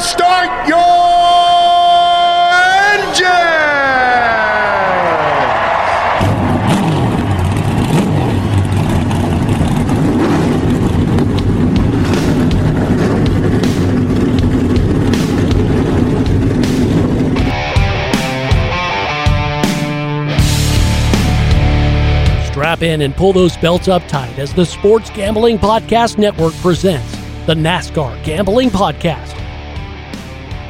start your! Strap in and pull those belts up tight as the Sports Gambling Podcast Network presents the NASCAR Gambling Podcast.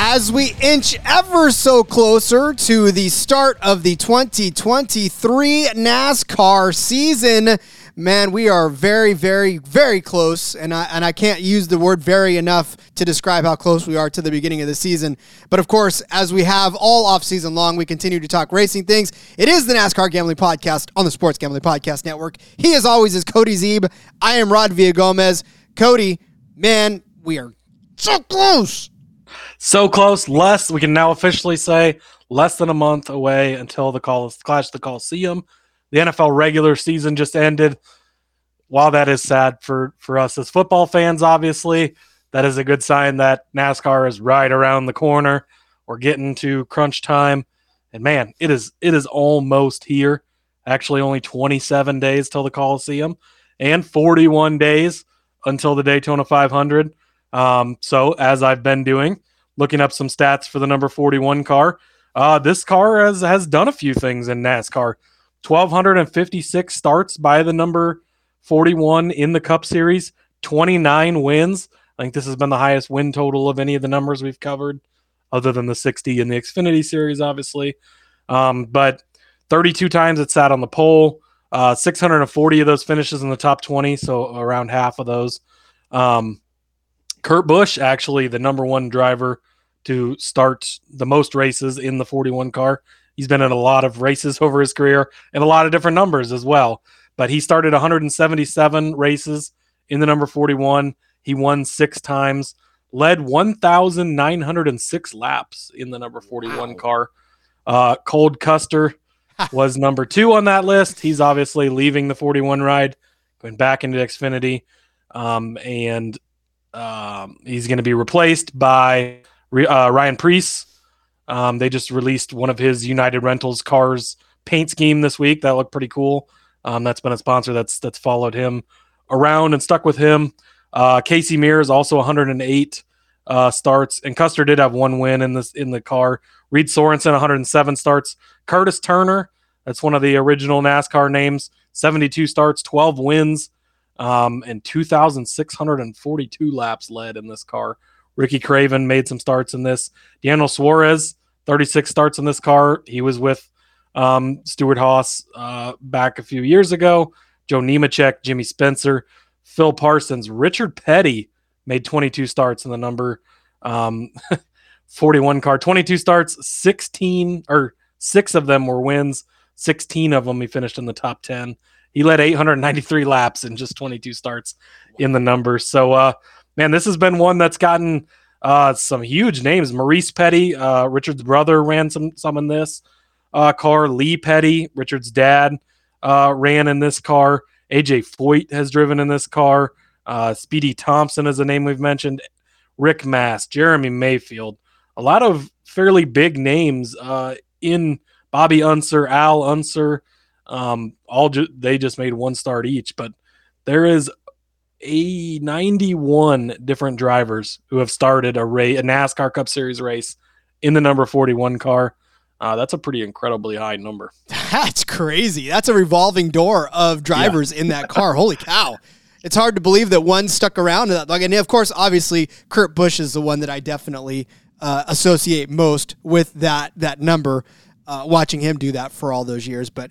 As we inch ever so closer to the start of the 2023 NASCAR season. Man, we are very, very, very close, and I and I can't use the word "very" enough to describe how close we are to the beginning of the season. But of course, as we have all off season long, we continue to talk racing things. It is the NASCAR Gambling Podcast on the Sports Gambling Podcast Network. He, as always, is Cody Zeeb. I am Rod Villagomez. Cody, man, we are so close. So close. Less we can now officially say less than a month away until the call Clash the Coliseum. The NFL regular season just ended. While that is sad for for us as football fans, obviously, that is a good sign that NASCAR is right around the corner. We're getting to crunch time, and man, it is it is almost here. Actually, only 27 days till the Coliseum, and 41 days until the Daytona 500. Um, so, as I've been doing, looking up some stats for the number 41 car. Uh, this car has, has done a few things in NASCAR. 1,256 starts by the number 41 in the Cup Series, 29 wins. I think this has been the highest win total of any of the numbers we've covered, other than the 60 in the Xfinity Series, obviously. Um, but 32 times it sat on the pole. Uh, 640 of those finishes in the top 20, so around half of those. Um, Kurt Busch, actually the number one driver to start the most races in the 41 car. He's been in a lot of races over his career and a lot of different numbers as well. But he started 177 races in the number 41. He won six times, led 1,906 laps in the number 41 car. Uh, Cole Custer was number two on that list. He's obviously leaving the 41 ride, going back into Xfinity. Um, and um, he's going to be replaced by uh, Ryan Preece. Um, they just released one of his United Rentals cars paint scheme this week. That looked pretty cool. Um, that's been a sponsor that's that's followed him around and stuck with him. Uh, Casey Mears also 108 uh, starts, and Custer did have one win in this in the car. Reed Sorenson 107 starts. Curtis Turner, that's one of the original NASCAR names, 72 starts, 12 wins um, and 2,642 laps led in this car. Ricky Craven made some starts in this. Daniel Suarez, 36 starts in this car. He was with um, Stewart-Haas uh, back a few years ago. Joe Nemechek, Jimmy Spencer, Phil Parsons, Richard Petty made 22 starts in the number um, 41 car. 22 starts, 16 or six of them were wins. 16 of them he finished in the top 10 he led 893 laps in just 22 starts in the numbers. So, uh, man, this has been one that's gotten uh, some huge names. Maurice Petty, uh, Richard's brother, ran some some in this uh, car. Lee Petty, Richard's dad, uh, ran in this car. AJ Foyt has driven in this car. Uh, Speedy Thompson is a name we've mentioned. Rick Mast, Jeremy Mayfield, a lot of fairly big names in Bobby Unser, Al Unser. Um, all ju- they just made one start each, but there is a 91 different drivers who have started a race, a NASCAR Cup Series race in the number 41 car. Uh, that's a pretty incredibly high number. That's crazy. That's a revolving door of drivers yeah. in that car. Holy cow. It's hard to believe that one stuck around. Like, and of course, obviously, Kurt Busch is the one that I definitely uh, associate most with that that number. Uh, watching him do that for all those years, but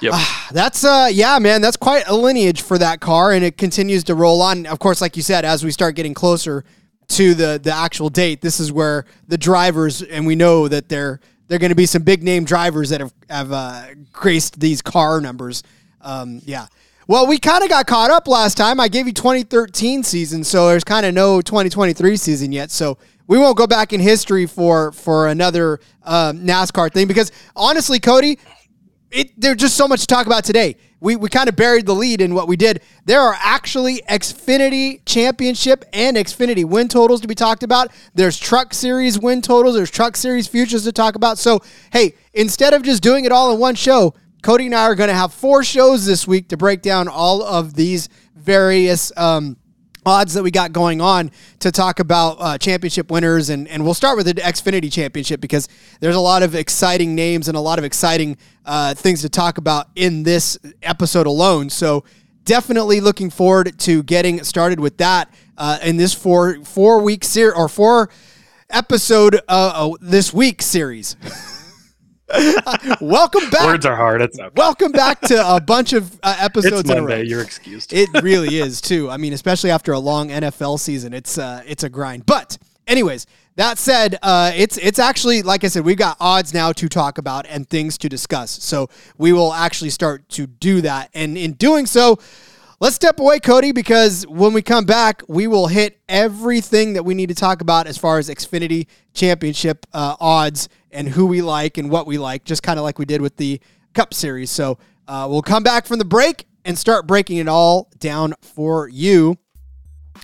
Yep. Uh, that's uh yeah, man, that's quite a lineage for that car and it continues to roll on. Of course, like you said, as we start getting closer to the the actual date, this is where the drivers and we know that they're they're going to be some big name drivers that have have uh, graced these car numbers. Um, yeah. Well, we kind of got caught up last time. I gave you 2013 season, so there's kind of no 2023 season yet. So we won't go back in history for for another um, NASCAR thing because honestly, Cody, it there's just so much to talk about today. We we kind of buried the lead in what we did. There are actually Xfinity Championship and Xfinity win totals to be talked about. There's Truck Series win totals. There's Truck Series futures to talk about. So hey, instead of just doing it all in one show, Cody and I are going to have four shows this week to break down all of these various. Um, odds that we got going on to talk about uh, championship winners. And, and we'll start with the Xfinity Championship because there's a lot of exciting names and a lot of exciting uh, things to talk about in this episode alone. So definitely looking forward to getting started with that uh, in this four four week series or four episode uh, uh, this week series. welcome back. Words are hard. It's okay. welcome back to a bunch of uh, episodes. It's Monday. You're excused. it really is too. I mean, especially after a long NFL season, it's uh, it's a grind. But anyways, that said, uh, it's it's actually like I said, we've got odds now to talk about and things to discuss. So we will actually start to do that, and in doing so. Let's step away, Cody, because when we come back, we will hit everything that we need to talk about as far as Xfinity Championship uh, odds and who we like and what we like, just kind of like we did with the Cup Series. So uh, we'll come back from the break and start breaking it all down for you.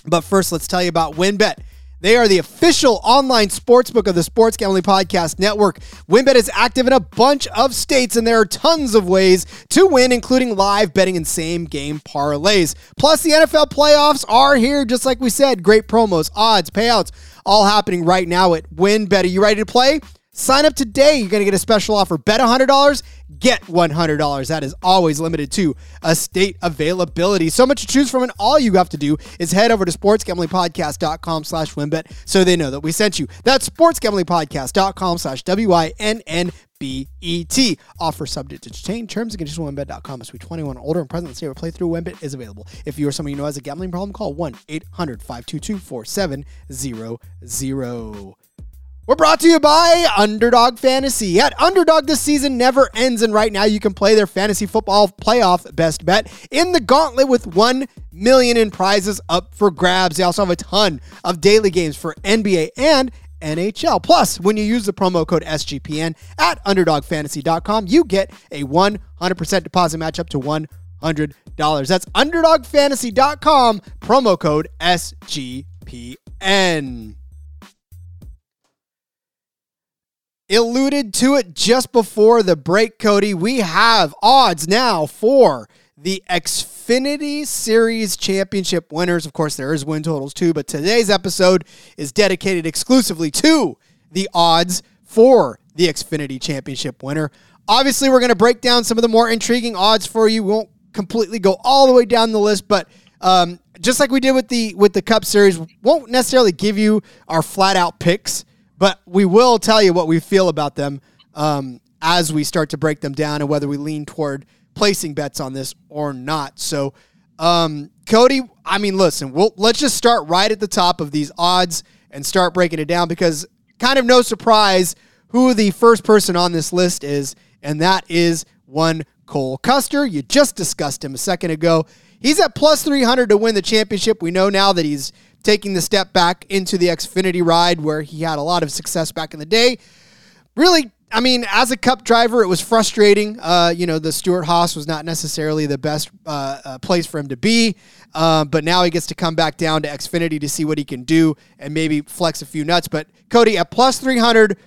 But first, let's tell you about WynnBET. They are the official online sportsbook of the Sports Gambling Podcast Network. WynnBET is active in a bunch of states, and there are tons of ways to win, including live betting and same game parlays. Plus, the NFL playoffs are here, just like we said. Great promos, odds, payouts, all happening right now at WynnBET. Are you ready to play? Sign up today. You're going to get a special offer. Bet $100, get $100. That is always limited to a state availability. So much to choose from, and all you have to do is head over to sportsgamblingpodcast.com slash wynnbet so they know that we sent you. That's sportsgamblingpodcast.com slash W-I-N-N-B-E-T. Offer subject to change. Terms and conditions wynnbet.com. Must be 21 older and present. State where playthrough wynnbet is available. If you or someone you know has a gambling problem, call 1-800-522-4700. We're brought to you by Underdog Fantasy. At Underdog, this season never ends, and right now you can play their fantasy football playoff best bet in the gauntlet with one million in prizes up for grabs. They also have a ton of daily games for NBA and NHL. Plus, when you use the promo code SGPN at UnderdogFantasy.com, you get a 100% deposit match up to $100. That's UnderdogFantasy.com, promo code SGPN. Alluded to it just before the break, Cody. We have odds now for the Xfinity Series Championship winners. Of course, there is win totals too, but today's episode is dedicated exclusively to the odds for the Xfinity Championship winner. Obviously, we're going to break down some of the more intriguing odds for you. We won't completely go all the way down the list, but um, just like we did with the with the Cup Series, won't necessarily give you our flat out picks but we will tell you what we feel about them um, as we start to break them down and whether we lean toward placing bets on this or not. So, um, Cody, I mean, listen, we'll, let's just start right at the top of these odds and start breaking it down because kind of no surprise who the first person on this list is, and that is one Cole Custer. You just discussed him a second ago. He's at plus 300 to win the championship. We know now that he's taking the step back into the Xfinity ride where he had a lot of success back in the day. Really, I mean, as a cup driver, it was frustrating. Uh, you know, the Stewart-Haas was not necessarily the best uh, uh, place for him to be, uh, but now he gets to come back down to Xfinity to see what he can do and maybe flex a few nuts. But Cody, at plus 300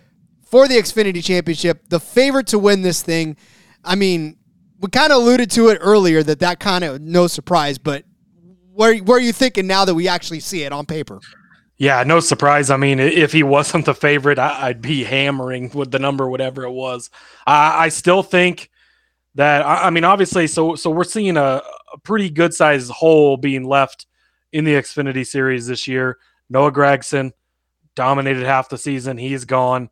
for the Xfinity Championship, the favorite to win this thing. I mean, we kind of alluded to it earlier that that kind of no surprise, but where where are you thinking now that we actually see it on paper? Yeah, no surprise. I mean, if he wasn't the favorite, I'd be hammering with the number, whatever it was. I still think that. I mean, obviously, so so we're seeing a, a pretty good sized hole being left in the Xfinity Series this year. Noah Gragson dominated half the season. He's gone.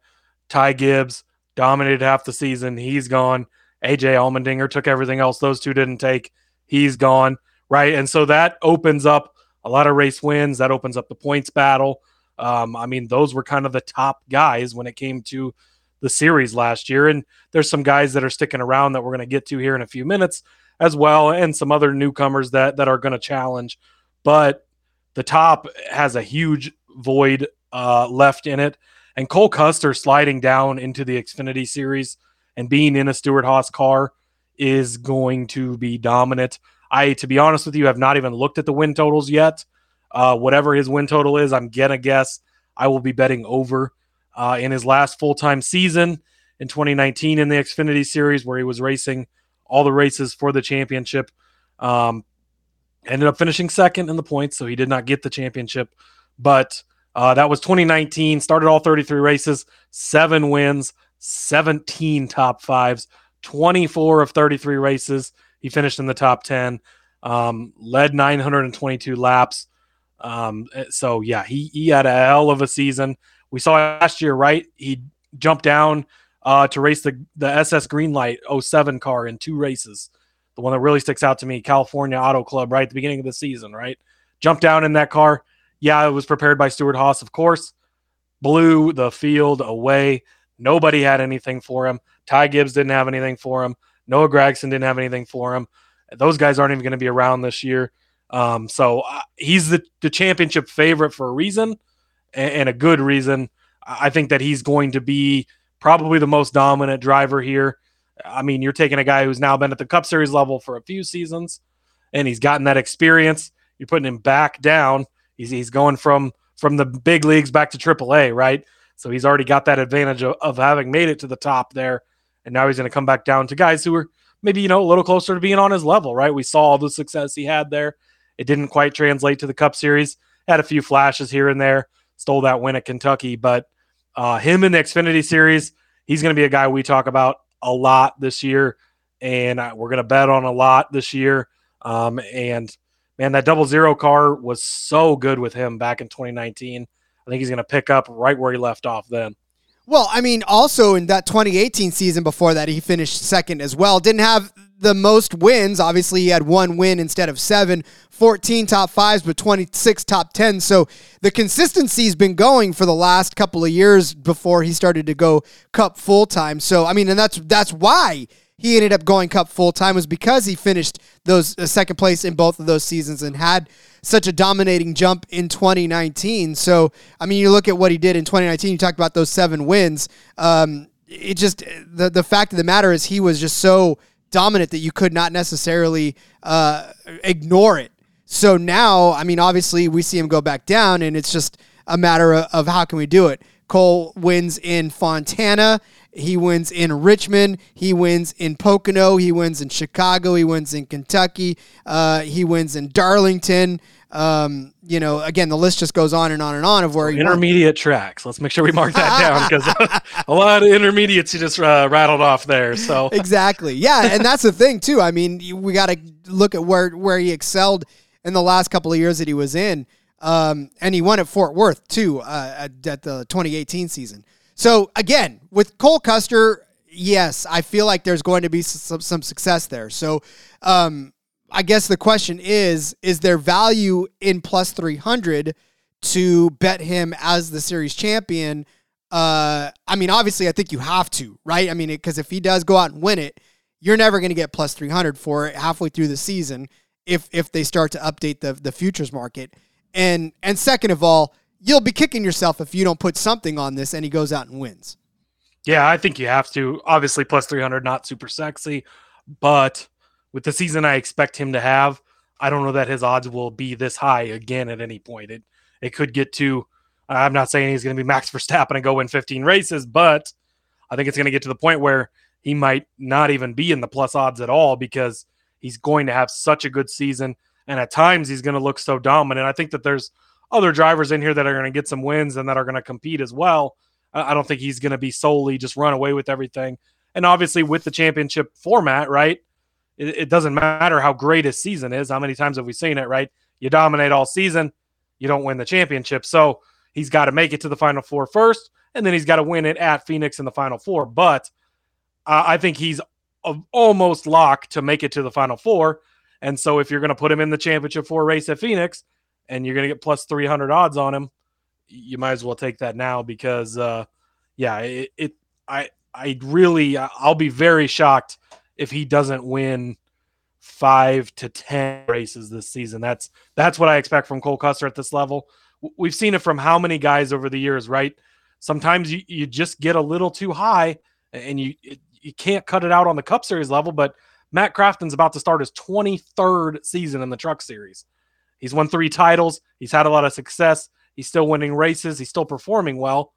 Ty Gibbs dominated half the season. He's gone. AJ Allmendinger took everything else those two didn't take. He's gone. Right. And so that opens up a lot of race wins. That opens up the points battle. Um, I mean, those were kind of the top guys when it came to the series last year. And there's some guys that are sticking around that we're going to get to here in a few minutes as well, and some other newcomers that that are going to challenge. But the top has a huge void uh, left in it. And Cole Custer sliding down into the Xfinity series and being in a Stewart-Haas car is going to be dominant. I, to be honest with you, have not even looked at the win totals yet. Uh, whatever his win total is, I'm gonna guess I will be betting over. Uh, in his last full time season in 2019 in the Xfinity Series, where he was racing all the races for the championship, um, ended up finishing second in the points, so he did not get the championship. But uh, that was 2019. Started all 33 races, seven wins, 17 top fives, 24 of 33 races. He finished in the top 10, um, led 922 laps. Um, eh, so, yeah, he, he had a hell of a season. We saw last year, right? He jumped down uh, to race the, the SS Greenlight 07 car in two races. The one that really sticks out to me, California Auto Club, right at the beginning of the season, right? Jumped down in that car. Yeah, it was prepared by Stewart-Haas, of course. Blew the field away. Nobody had anything for him. Ty Gibbs didn't have anything for him. Noah Gragson didn't have anything for him. Those guys aren't even going to be around this year. Um, so uh, he's the, the championship favorite for a reason and, and, a good reason. I think that he's going to be probably the most dominant driver here. I mean, you're taking a guy who's now been at the Cup Series level for a few seasons and he's gotten that experience. You're putting him back down. He's, he's going from from the big leagues back to AAA, right? So he's already got that advantage of, of having made it to the top there and now he's going to come back down to guys who are maybe you know a little closer to being on his level, right? We saw all the success he had there. It didn't quite translate to the Cup Series. Had a few flashes here and there. Stole that win at Kentucky, but uh, him in the Xfinity Series, he's going to be a guy we talk about a lot this year, and uh, we're going to bet on a lot this year. Um, and man, that double zero car was so good with him back in 2019. I think he's going to pick up right where he left off then. Well, I mean, also in that 2018 season before that, he finished second as well. Didn't have the most wins. Obviously, he had one win instead of seven, 14 top fives, but 26 top 10. So the consistency's been going for the last couple of years before he started to go cup full time. So, I mean, and that's that's why he ended up going cup full time was because he finished those uh, second place in both of those seasons and had such a dominating jump in 2019. So, I mean, you look at what he did in 2019. You talked about those seven wins. Um, it just the the fact of the matter is he was just so dominant that you could not necessarily uh, ignore it. So now, I mean, obviously we see him go back down, and it's just a matter of, of how can we do it. Cole wins in Fontana. He wins in Richmond. He wins in Pocono. He wins in Chicago. He wins in Kentucky. Uh, he wins in Darlington. Um, you know, again, the list just goes on and on and on of where he intermediate won. tracks. Let's make sure we mark that down because a lot of intermediates you just uh, rattled off there. So exactly, yeah, and that's the thing too. I mean, we got to look at where where he excelled in the last couple of years that he was in. Um, and he won at Fort Worth too uh, at, at the 2018 season. So again, with Cole Custer, yes, I feel like there's going to be some, some success there. So um, I guess the question is: Is there value in plus 300 to bet him as the series champion? Uh, I mean, obviously, I think you have to, right? I mean, because if he does go out and win it, you're never going to get plus 300 for it halfway through the season if if they start to update the the futures market. And and second of all, you'll be kicking yourself if you don't put something on this and he goes out and wins. Yeah, I think you have to. Obviously, plus 300, not super sexy, but with the season I expect him to have, I don't know that his odds will be this high again at any point. It it could get to. I'm not saying he's going to be Max Verstappen and go win 15 races, but I think it's going to get to the point where he might not even be in the plus odds at all because he's going to have such a good season And at times he's going to look so dominant. I think that there's other drivers in here that are going to get some wins and that are going to compete as well. I don't think he's going to be solely just run away with everything. And obviously, with the championship format, right? It, it, doesn't matter how great his season is. How many times have we seen it, right? You dominate all season, you don't win the championship. So he's got to make it to the final four first, and then he's got to win it at Phoenix in the final four. But uh, I think he's almost locked to make it to the final four. And so if you're going to put him in the championship four race at Phoenix and you're going to get plus 300 odds on him, you might as well take that now because, uh, yeah, it, it, I, I really, I'll be very shocked if he doesn't win five to 10 races this season. That's, that's what I expect from Cole Custer at this level. We've seen it from how many guys over the years, right? Sometimes you, you just get a little too high and you, it, you can't cut it out on the Cup Series level, but Matt Crafton's about to start his 23rd season in the Truck Series. He's won three titles. He's had a lot of success. He's still winning races. He's still performing well.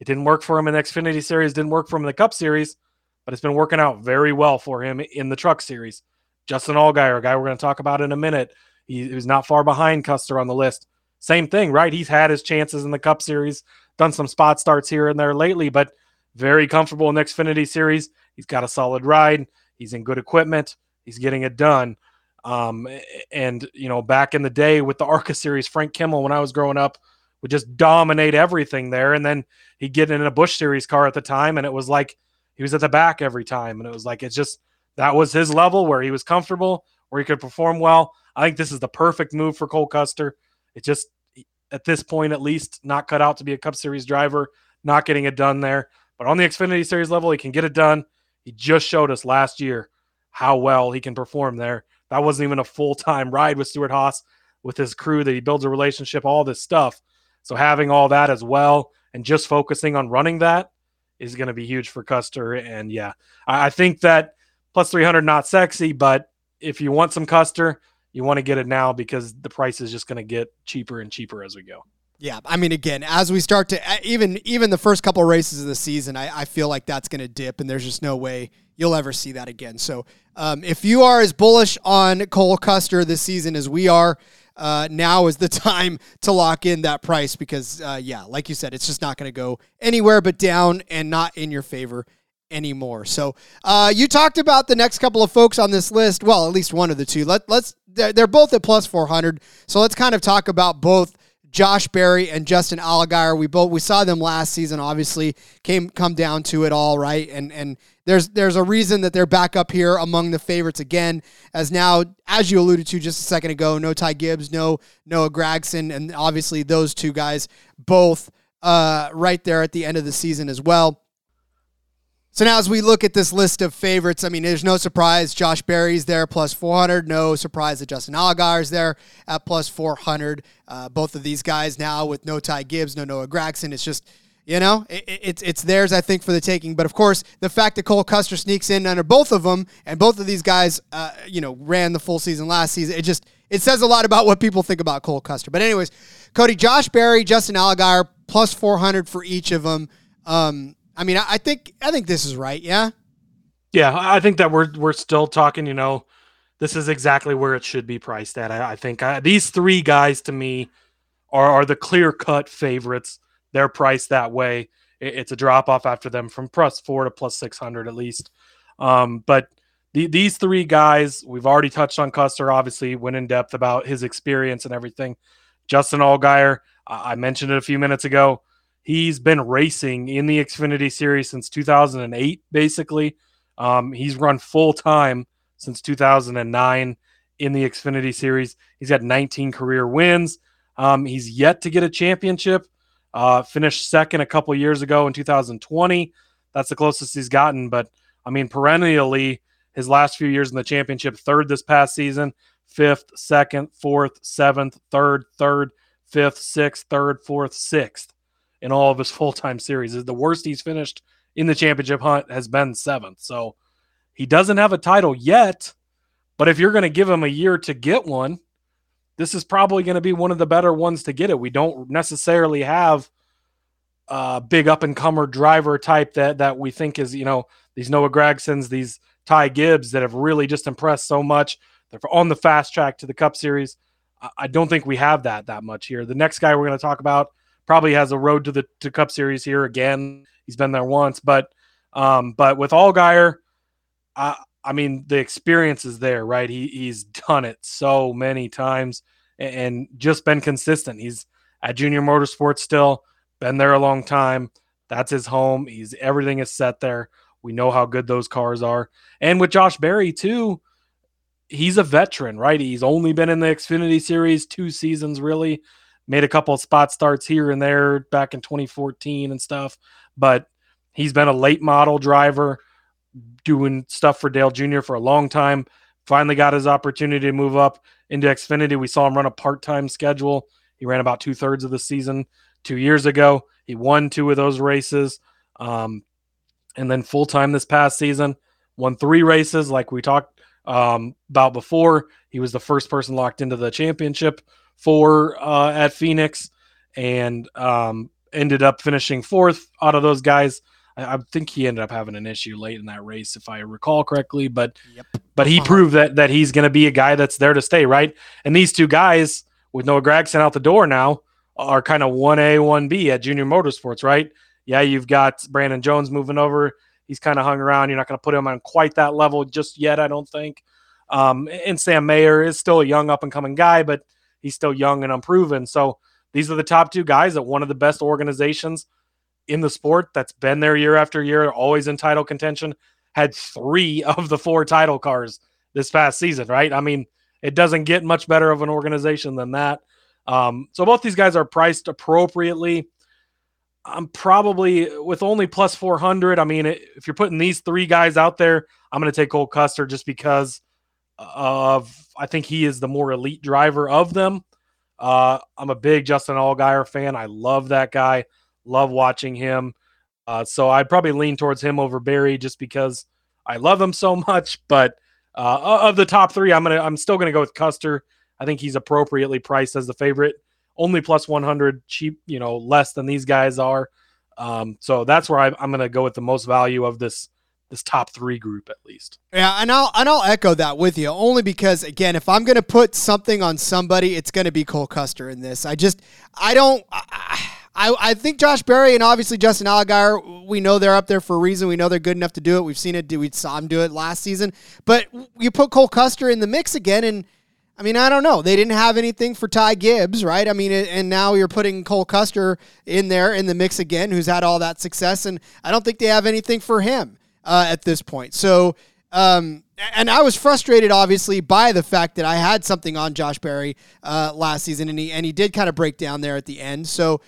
It didn't work for him in the Xfinity Series, didn't work for him in the Cup Series, but it's been working out very well for him in the Truck Series. Justin Allgaier, a guy we're going to talk about in a minute, he, he's not far behind Custer on the list. Same thing, right? He's had his chances in the Cup Series, done some spot starts here and there lately, but – very comfortable in the Xfinity Series. He's got a solid ride. He's in good equipment. He's getting it done. Um, and you know, back in the day with the ARCA series, Frank Kimmel, when I was growing up, would just dominate everything there. And then he'd get in a Busch series car at the time, and it was like he was at the back every time. And it was like it's just that was his level where he was comfortable, where he could perform well. I think this is the perfect move for Cole Custer. It just at this point, at least, not cut out to be a Cup Series driver, not getting it done there. But on the Xfinity Series level, he can get it done. He just showed us last year how well he can perform there. That wasn't even a full time ride with Stewart-Haas with his crew that he builds a relationship, all this stuff. So having all that as well and just focusing on running that is going to be huge for Custer. And yeah, I think that plus 300 not sexy, but if you want some Custer, you want to get it now because the price is just going to get cheaper and cheaper as we go. Yeah, I mean, again, as we start to even even the first couple of races of the season, I, I feel like that's going to dip, and there's just no way you'll ever see that again. So, um, if you are as bullish on Cole Custer this season as we are, uh, now is the time to lock in that price because, uh, yeah, like you said, it's just not going to go anywhere but down and not in your favor anymore. So, uh, you talked about the next couple of folks on this list. Well, at least one of the two. Let, let's they're, both at plus four hundred. So let's kind of talk about both Josh Berry and Justin Allgaier. We both we saw them last season. Obviously, came come down to it all, right? And and there's there's a reason that they're back up here among the favorites again. As now, as you alluded to just a second ago, no Ty Gibbs, no Noah Gragson, and obviously those two guys both uh, right there at the end of the season as well. So now, as we look at this list of favorites, I mean, there's no surprise. Josh Berry's there plus 400. No surprise that Justin Allgaier's there at plus 400. Uh, both of these guys now with no Ty Gibbs, no Noah Gragson. It's just, you know, it, it's it's theirs, I think, for the taking. But of course, the fact that Cole Custer sneaks in under both of them, and both of these guys, uh, you know, ran the full season last season, it just it says a lot about what people think about Cole Custer. But anyways, Cody, Josh Berry, Justin Allgaier, plus 400 for each of them. Um, I mean, I think I think this is right. Yeah. Yeah, I think that we're we're still talking. You know, this is exactly where it should be priced at. I, I think I, these three guys to me are are the clear cut favorites. They're priced that way. It, it's a drop off after them from plus four to plus six hundred at least. Um, but the, these three guys, we've already touched on Custer. Obviously, went in depth about his experience and everything. Justin Allgaier, I mentioned it a few minutes ago. He's been racing in the Xfinity Series since 2008, basically. Um, he's run full time since 2009 in the Xfinity Series. He's got 19 career wins. Um, he's yet to get a championship. Uh, finished second a couple years ago in 2020. That's the closest he's gotten. But I mean, perennially, his last few years in the championship, third this past season, fifth, second, fourth, seventh, third, third, fifth, sixth, third, fourth, sixth in all of his full time series. The worst he's finished in the championship hunt has been seventh. So he doesn't have a title yet. But if you're going to give him a year to get one, this is probably going to be one of the better ones to get it. We don't necessarily have a big up and comer driver type that that we think is, you know, these Noah Gragsons, these Ty Gibbs that have really just impressed so much. They're on the fast track to the Cup Series. I don't think we have that that much here. The next guy we're going to talk about probably has a road to the to Cup Series here again. He's been there once, but um, but with Allgaier, I I mean the experience is there, right? He he's done it so many times and, and just been consistent. He's at Junior Motorsports still, been there a long time. That's his home. He's everything is set there. We know how good those cars are. And with Josh Berry too, he's a veteran, right? He's only been in the Xfinity series two seasons really. Made a couple of spot starts here and there back in 2014 and stuff, but he's been a late model driver doing stuff for Dale Jr. for a long time. Finally got his opportunity to move up into Xfinity. We saw him run a part-time schedule. He ran about two thirds of the season two years ago. He won two of those races. Um, and then full time this past season, won three races like we talked um, about before. He was the first person locked into the championship for uh, at Phoenix and um, ended up finishing fourth out of those guys. I, I, think he ended up having an issue late in that race, if I recall correctly. But yep. but he uh-huh. proved that that he's going to be a guy that's there to stay, right? And these two guys with Noah Gragson out the door now are kind of 1A, 1B at Junior Motorsports, right? Yeah, you've got Brandon Jones moving over. He's kind of hung around. You're not going to put him on quite that level just yet, I don't think. Um, and Sam Mayer is still a young up and coming guy, but he's still young and unproven. So these are the top two guys at one of the best organizations in the sport that's been there year after year, always in title contention. Had three of the four title cars this past season, right? I mean, it doesn't get much better of an organization than that. Um, so both these guys are priced appropriately. I'm probably with only plus 400. I mean, if you're putting these three guys out there, I'm going to take Cole Custer just because of I think he is the more elite driver of them. Uh, I'm a big Justin Allgaier fan. I love that guy. Love watching him. Uh, so I'd probably lean towards him over Berry just because I love him so much. But uh, of the top three, I'm gonna I'm still gonna go with Custer I think he's appropriately priced as the favorite, only plus 100, cheap, you know, less than these guys are. Um, so that's where I, I'm to go with the most value of this this top three group at least. Yeah, and I'll and I'll echo that with you only because again, if I'm going to put something on somebody, it's going to be Cole Custer in this. I just I don't. I, I, I think Josh Berry and obviously Justin Allgaier, we know they're up there for a reason. We know they're good enough to do it. We've seen it. We saw him do it last season. But you put Cole Custer in the mix again, and I mean, I don't know. They didn't have anything for Ty Gibbs, right? I mean, and now you're putting Cole Custer in there in the mix again, who's had all that success, and I don't think they have anything for him uh, at this point. So, um, and I was frustrated, obviously, by the fact that I had something on Josh Berry uh, last season, and he and he did kind of break down there at the end. So,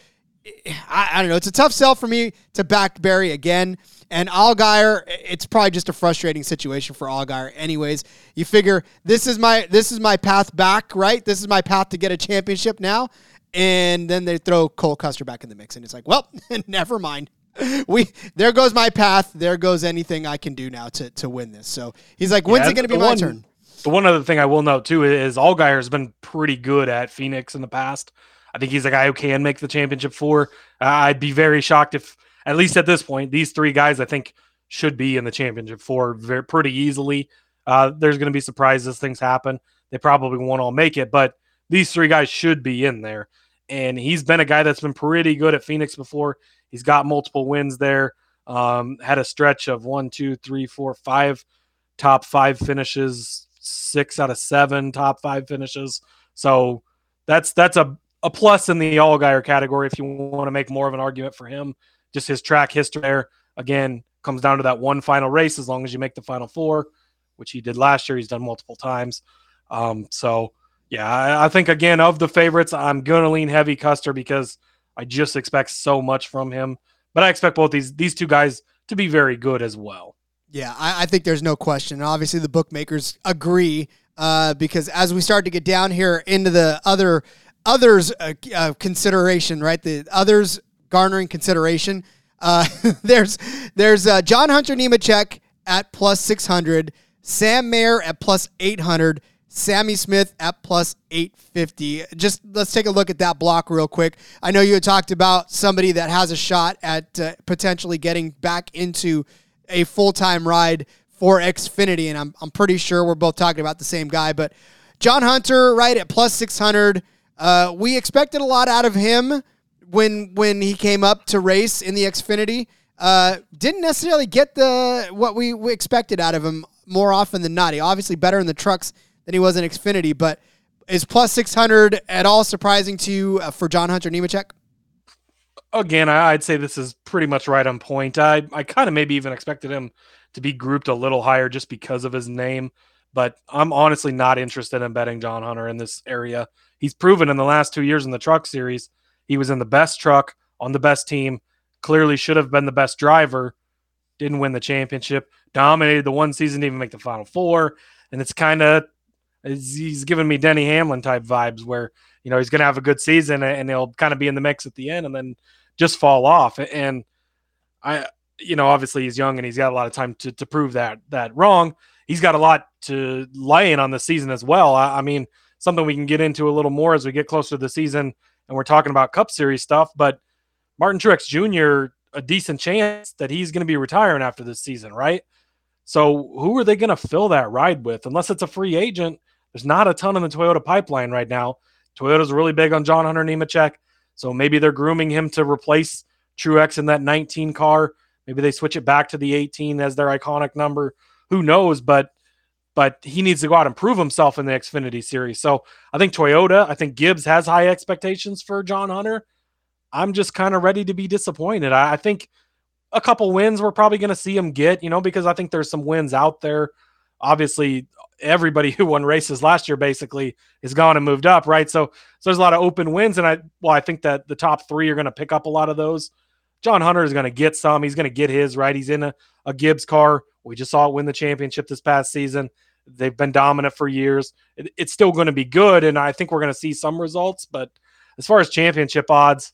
I, I don't know. It's a tough sell for me to back Berry again. And Allgaier, it's probably just a frustrating situation for Allgaier. Anyways, you figure this is my this is my path back, right? This is my path to get a championship now. And then they throw Cole Custer back in the mix, and it's like, well, never mind. We there goes my path. There goes anything I can do now to to win this. So he's like, when's yeah, it going to be my one, turn? The one other thing I will note too is Allgaier has been pretty good at Phoenix in the past. I think he's a guy who can make the championship four. Uh, I'd be very shocked if at least at this point, these three guys I think should be in the championship four very, pretty easily. Uh, there's going to be surprises, things happen. They probably won't all make it, but these three guys should be in there. And he's been a guy that's been pretty good at Phoenix before. He's got multiple wins there. Um, had a stretch of one, two, three, four, five top five finishes, six out of seven top five finishes. So that's that's a, a plus in the all Allgaier category if you want to make more of an argument for him just his track history there. Again, comes down to that one final race as long as you make the final four, which he did last year. He's done multiple times. Um, so, yeah, I, I, think, again, of the favorites, I'm to lean heavy Custer because I just expect so much from him. But I expect both these these two guys to be very good as well. Yeah, I, I think there's no question. Obviously, the bookmakers agree uh, because as we start to get down here into the other others uh, uh, consideration, right? The others garnering consideration. Uh, there's there's uh, John Hunter Nemechek at plus 600, Sam Mayer at plus 800, Sammy Smith at plus 850. Just let's take a look at that block real quick. I know you had talked about somebody that has a shot at uh, potentially getting back into a full time ride for Xfinity, and I'm I'm pretty sure we're both talking about the same guy. But John Hunter, right at plus six hundred. Uh, we expected a lot out of him when when he came up to race in the Xfinity. Uh, didn't necessarily get the what we, we expected out of him more often than not. He obviously better in the trucks than he was in Xfinity, but is plus 600 at all surprising to you uh, for John Hunter Nemechek? Again, I'd say this is pretty much right on point. I, I kind of maybe even expected him to be grouped a little higher just because of his name, but I'm honestly not interested in betting John Hunter in this area. He's proven in the last two years in the truck series, he was in the best truck on the best team, clearly should have been the best driver, didn't win the championship, dominated the one season, didn't even make the final four. And it's kind of he's giving me Denny Hamlin type vibes where you know he's going to have a good season and he'll kind of be in the mix at the end and then just fall off. And I, you know, obviously he's young and he's got a lot of time to, to prove that that wrong. He's got a lot to lay in on the season as well. I, I mean, something we can get into a little more as we get closer to the season and we're talking about Cup Series stuff. But Martin Truex Jr. a decent chance that he's going to be retiring after this season, right? So who are they going to fill that ride with? Unless it's a free agent, there's not a ton in the Toyota pipeline right now. Toyota's really big on John Hunter Nemechek, so maybe they're grooming him to replace Truex in that 19 car. Maybe they switch it back to the 18 as their iconic number. Who knows? But but he needs to go out and prove himself in the Xfinity series. So I think Toyota, I think Gibbs has high expectations for John Hunter. I'm just kind of ready to be disappointed. I, I think a couple wins we're probably going to see him get, you know, because I think there's some wins out there. Obviously, everybody who won races last year basically is gone and moved up, right? So, so there's a lot of open wins, and I well, I think that the top three are going to pick up a lot of those. John Hunter is going to get some. He's going to get his right. He's in a, a Gibbs car. We just saw it win the championship this past season. They've been dominant for years. It, it's still going to be good, and I think we're going to see some results. But as far as championship odds,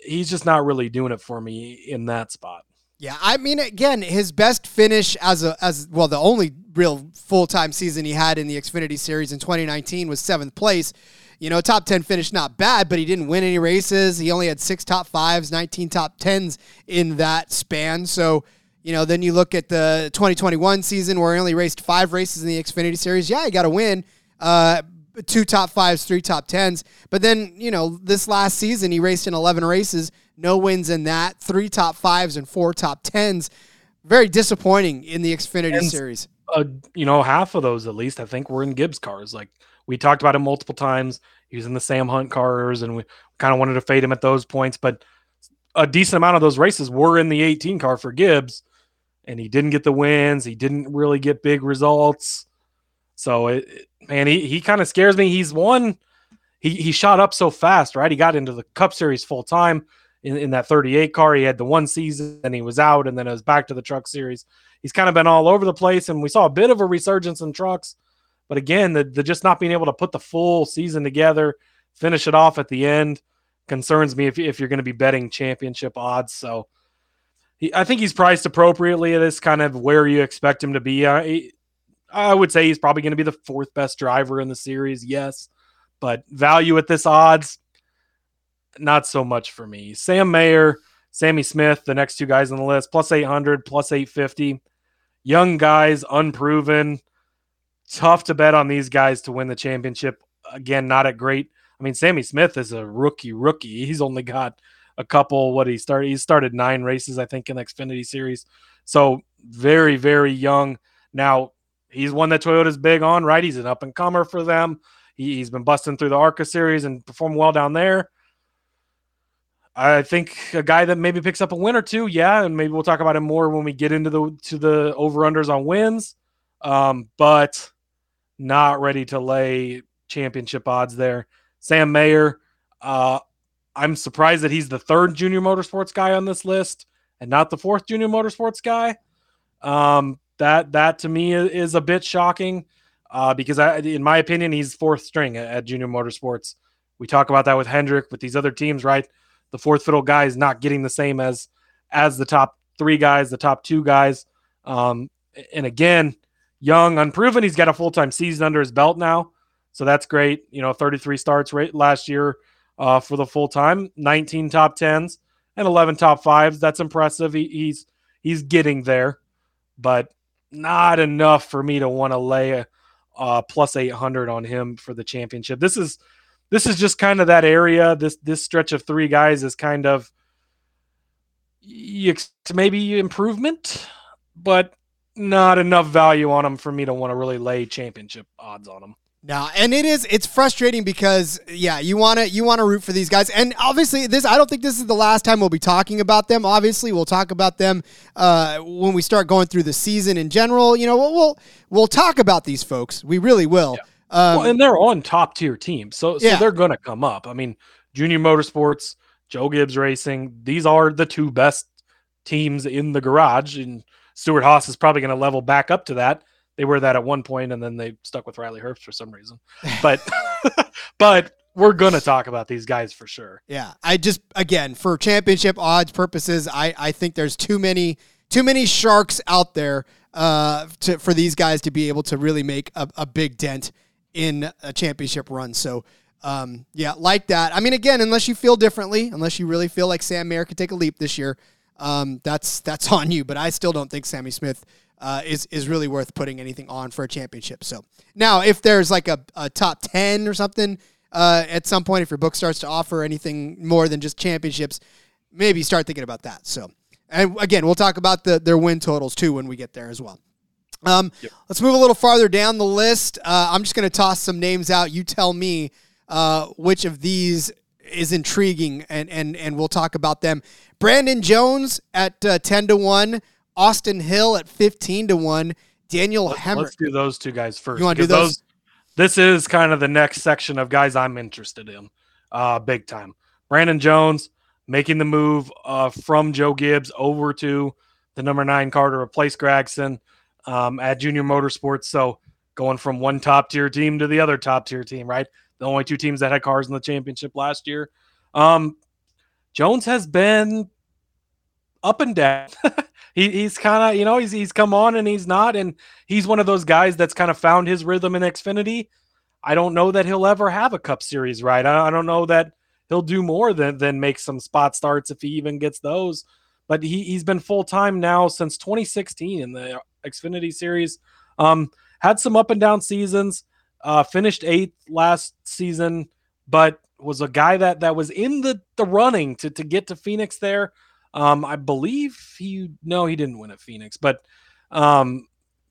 he's just not really doing it for me in that spot. Yeah, I mean, again, his best finish as a as well, the only real full time season he had in the Xfinity Series in 2019 was seventh place. You know, top 10 finish, not bad, but he didn't win any races. He only had six top fives, 19 top tens in that span. So, you know, then you look at the 2021 season where he only raced five races in the Xfinity Series. Yeah, he got a win. Uh, two top fives, three top tens. But then, you know, this last season, he raced in 11 races, no wins in that, three top fives and four top tens. Very disappointing in the Xfinity and, series. Uh, you know, half of those at least, I think, were in Gibbs cars. Like we talked about him multiple times. He was in the Sam Hunt cars, and we kind of wanted to fade him at those points. But a decent amount of those races were in the 18 car for Gibbs, and he didn't get the wins. He didn't really get big results. So it, man, he, he kind of scares me. He's won. he, he shot up so fast, right? He got into the Cup Series full time in, in that 38 car. He had the one season and he was out, and then it was back to the Truck Series. He's kind of been all over the place, and we saw a bit of a resurgence in trucks. But again, the, the just not being able to put the full season together, finish it off at the end, concerns me if, if you're going to be betting championship odds. So he, I think he's priced appropriately. It is kind of where you expect him to be. Uh, he, I would say he's probably going to be the fourth best driver in the series, yes. But value at this odds, not so much for me. Sam Mayer, Sammy Smith, the next two guys on the list, plus 800, plus 850. Young guys, unproven. Tough to bet on these guys to win the championship. Again, not at great. I mean, Sammy Smith is a rookie, rookie. He's only got a couple. What he started, he started nine races, I think, in the Xfinity Series. So very, very young. Now, he's one that Toyota's big on, right? He's an up and comer for them. He, has been busting through the ARCA series and performed well down there. I think a guy that maybe picks up a win or two, yeah, and maybe we'll talk about him more when we get into the to the over unders on wins. Um, but not ready to lay championship odds there. Sam Mayer, uh, I'm surprised that he's the third junior motorsports guy on this list and not the fourth junior motorsports guy. Um, that that to me is a bit shocking uh, because I, in my opinion, he's fourth string at, at, Junior Motorsports. We talk about that with Hendrick, with these other teams, right? The fourth fiddle guy is not getting the same as as the top three guys, the top two guys. Um, and again, young, unproven. He's got a full time season under his belt now, so that's great. You know, 33 starts right last year uh, for the full time, 19 top tens and 11 top fives. That's impressive. He, he's he's getting there, but not enough for me to want to lay a, plus 800 on him for the championship. This is this is just kind of that area. This this stretch of three guys is kind of you, maybe improvement, but not enough value on them for me to want to really lay championship odds on them. No, and it is it's frustrating because yeah, you want to you want to root for these guys, and obviously this I don't think this is the last time we'll be talking about them. Obviously, we'll talk about them uh, when we start going through the season in general. You know, we'll we'll, we'll talk about these folks. We really will. Yeah. Um, well, and they're on top tier teams, so so yeah. they're going to come up. I mean, Junior Motorsports, Joe Gibbs Racing, these are the two best teams in the garage, and Stewart-Haas is probably going to level back up to that they were that at one point and then they stuck with Riley Herbst for some reason. But but we're gonna talk about these guys for sure. Yeah. I just again for championship odds purposes, I, I think there's too many too many sharks out there uh to for these guys to be able to really make a, a big dent in a championship run. So um, yeah, like that. I mean, again, unless you feel differently, unless you really feel like Sam Mayer could take a leap this year, um, that's that's on you. But I still don't think Sammy Smith uh, is is really worth putting anything on for a championship. So now, if there's like a, a top ten or something uh, at some point, if your book starts to offer anything more than just championships, maybe start thinking about that. So, and again, we'll talk about the their win totals too when we get there as well. Um, yep. Let's move a little farther down the list. Uh, I'm just going to toss some names out. You tell me uh, which of these is intriguing, and and and we'll talk about them. Brandon Jones at uh, ten to one. Austin Hill at 15 to 1. Daniel Let, Hemric. Let's do those two guys first. You want to do those? those? This is kind of the next section of guys I'm interested in, uh, big time. Brandon Jones making the move uh, from Joe Gibbs over to the number nine car to replace Gragson um, at Junior Motorsports. So going from one top tier team to the other top tier team, right? The only two teams that had cars in the championship last year. Um, Jones has been up and down. he, he's kind of you know he's he's come on and he's not, and he's one of those guys that's kind of found his rhythm in Xfinity. I don't know that he'll ever have a Cup Series right. I, I don't know that he'll do more than than make some spot starts if he even gets those. But he he's been full time now since 2016 in the Xfinity Series. Um, had some up and down seasons. Uh, finished eighth last season, but was a guy that that was in the the running to to get to Phoenix there. Um, I believe he no, he didn't win at Phoenix, but um,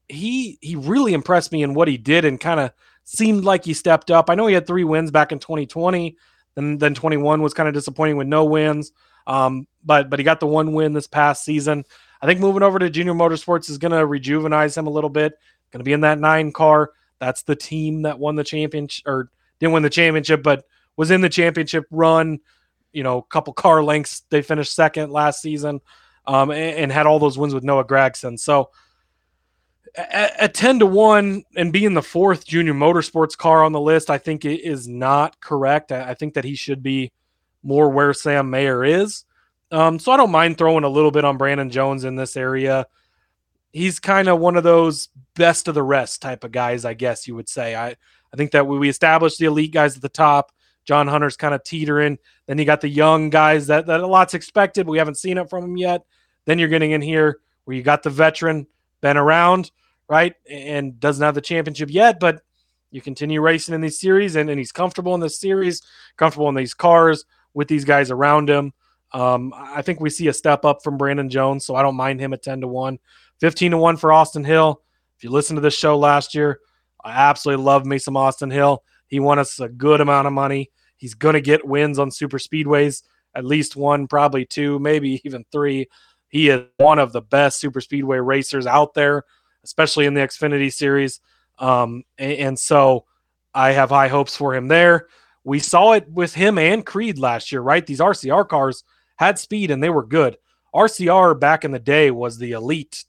he he really impressed me in what he did and kind of seemed like he stepped up. I know he had three wins back in 2020, and then 21 was kind of disappointing with no wins. Um, but but he got the one win this past season. I think moving over to Junior Motorsports is going to rejuvenize him a little bit. Going to be in that nine car. That's the team that won the championship or didn't win the championship, but was in the championship run you know, a couple car lengths. They finished second last season um, and, and, had all those wins with Noah Gragson. So at, at, 10 to 1 and being the fourth junior motorsports car on the list, I think it is not correct. I, I think that he should be more where Sam Mayer is. Um, so I don't mind throwing a little bit on Brandon Jones in this area. He's kind of one of those best of the rest type of guys, I guess you would say. I, I think that we established the elite guys at the top. John Hunter's kind of teetering. Then you got the young guys that, that a lot's expected. but We haven't seen it from them yet. Then you're getting in here where you got the veteran, been around, right? And doesn't have the championship yet, but you continue racing in these series and, and he's comfortable in this series, comfortable in these cars with these guys around him. Um, I think we see a step up from Brandon Jones, so I don't mind him at 10 to 1. 15 to 1 for Austin Hill. If you listened to this show last year, I absolutely love me some Austin Hill. He won us a good amount of money. He's going to get wins on super speedways, at least one, probably two, maybe even three. He is one of the best super speedway racers out there, especially in the Xfinity series. Um, and, and so I have high hopes for him there. We saw it with him and Creed last year, right? These RCR cars had speed and they were good. RCR back in the day was the elite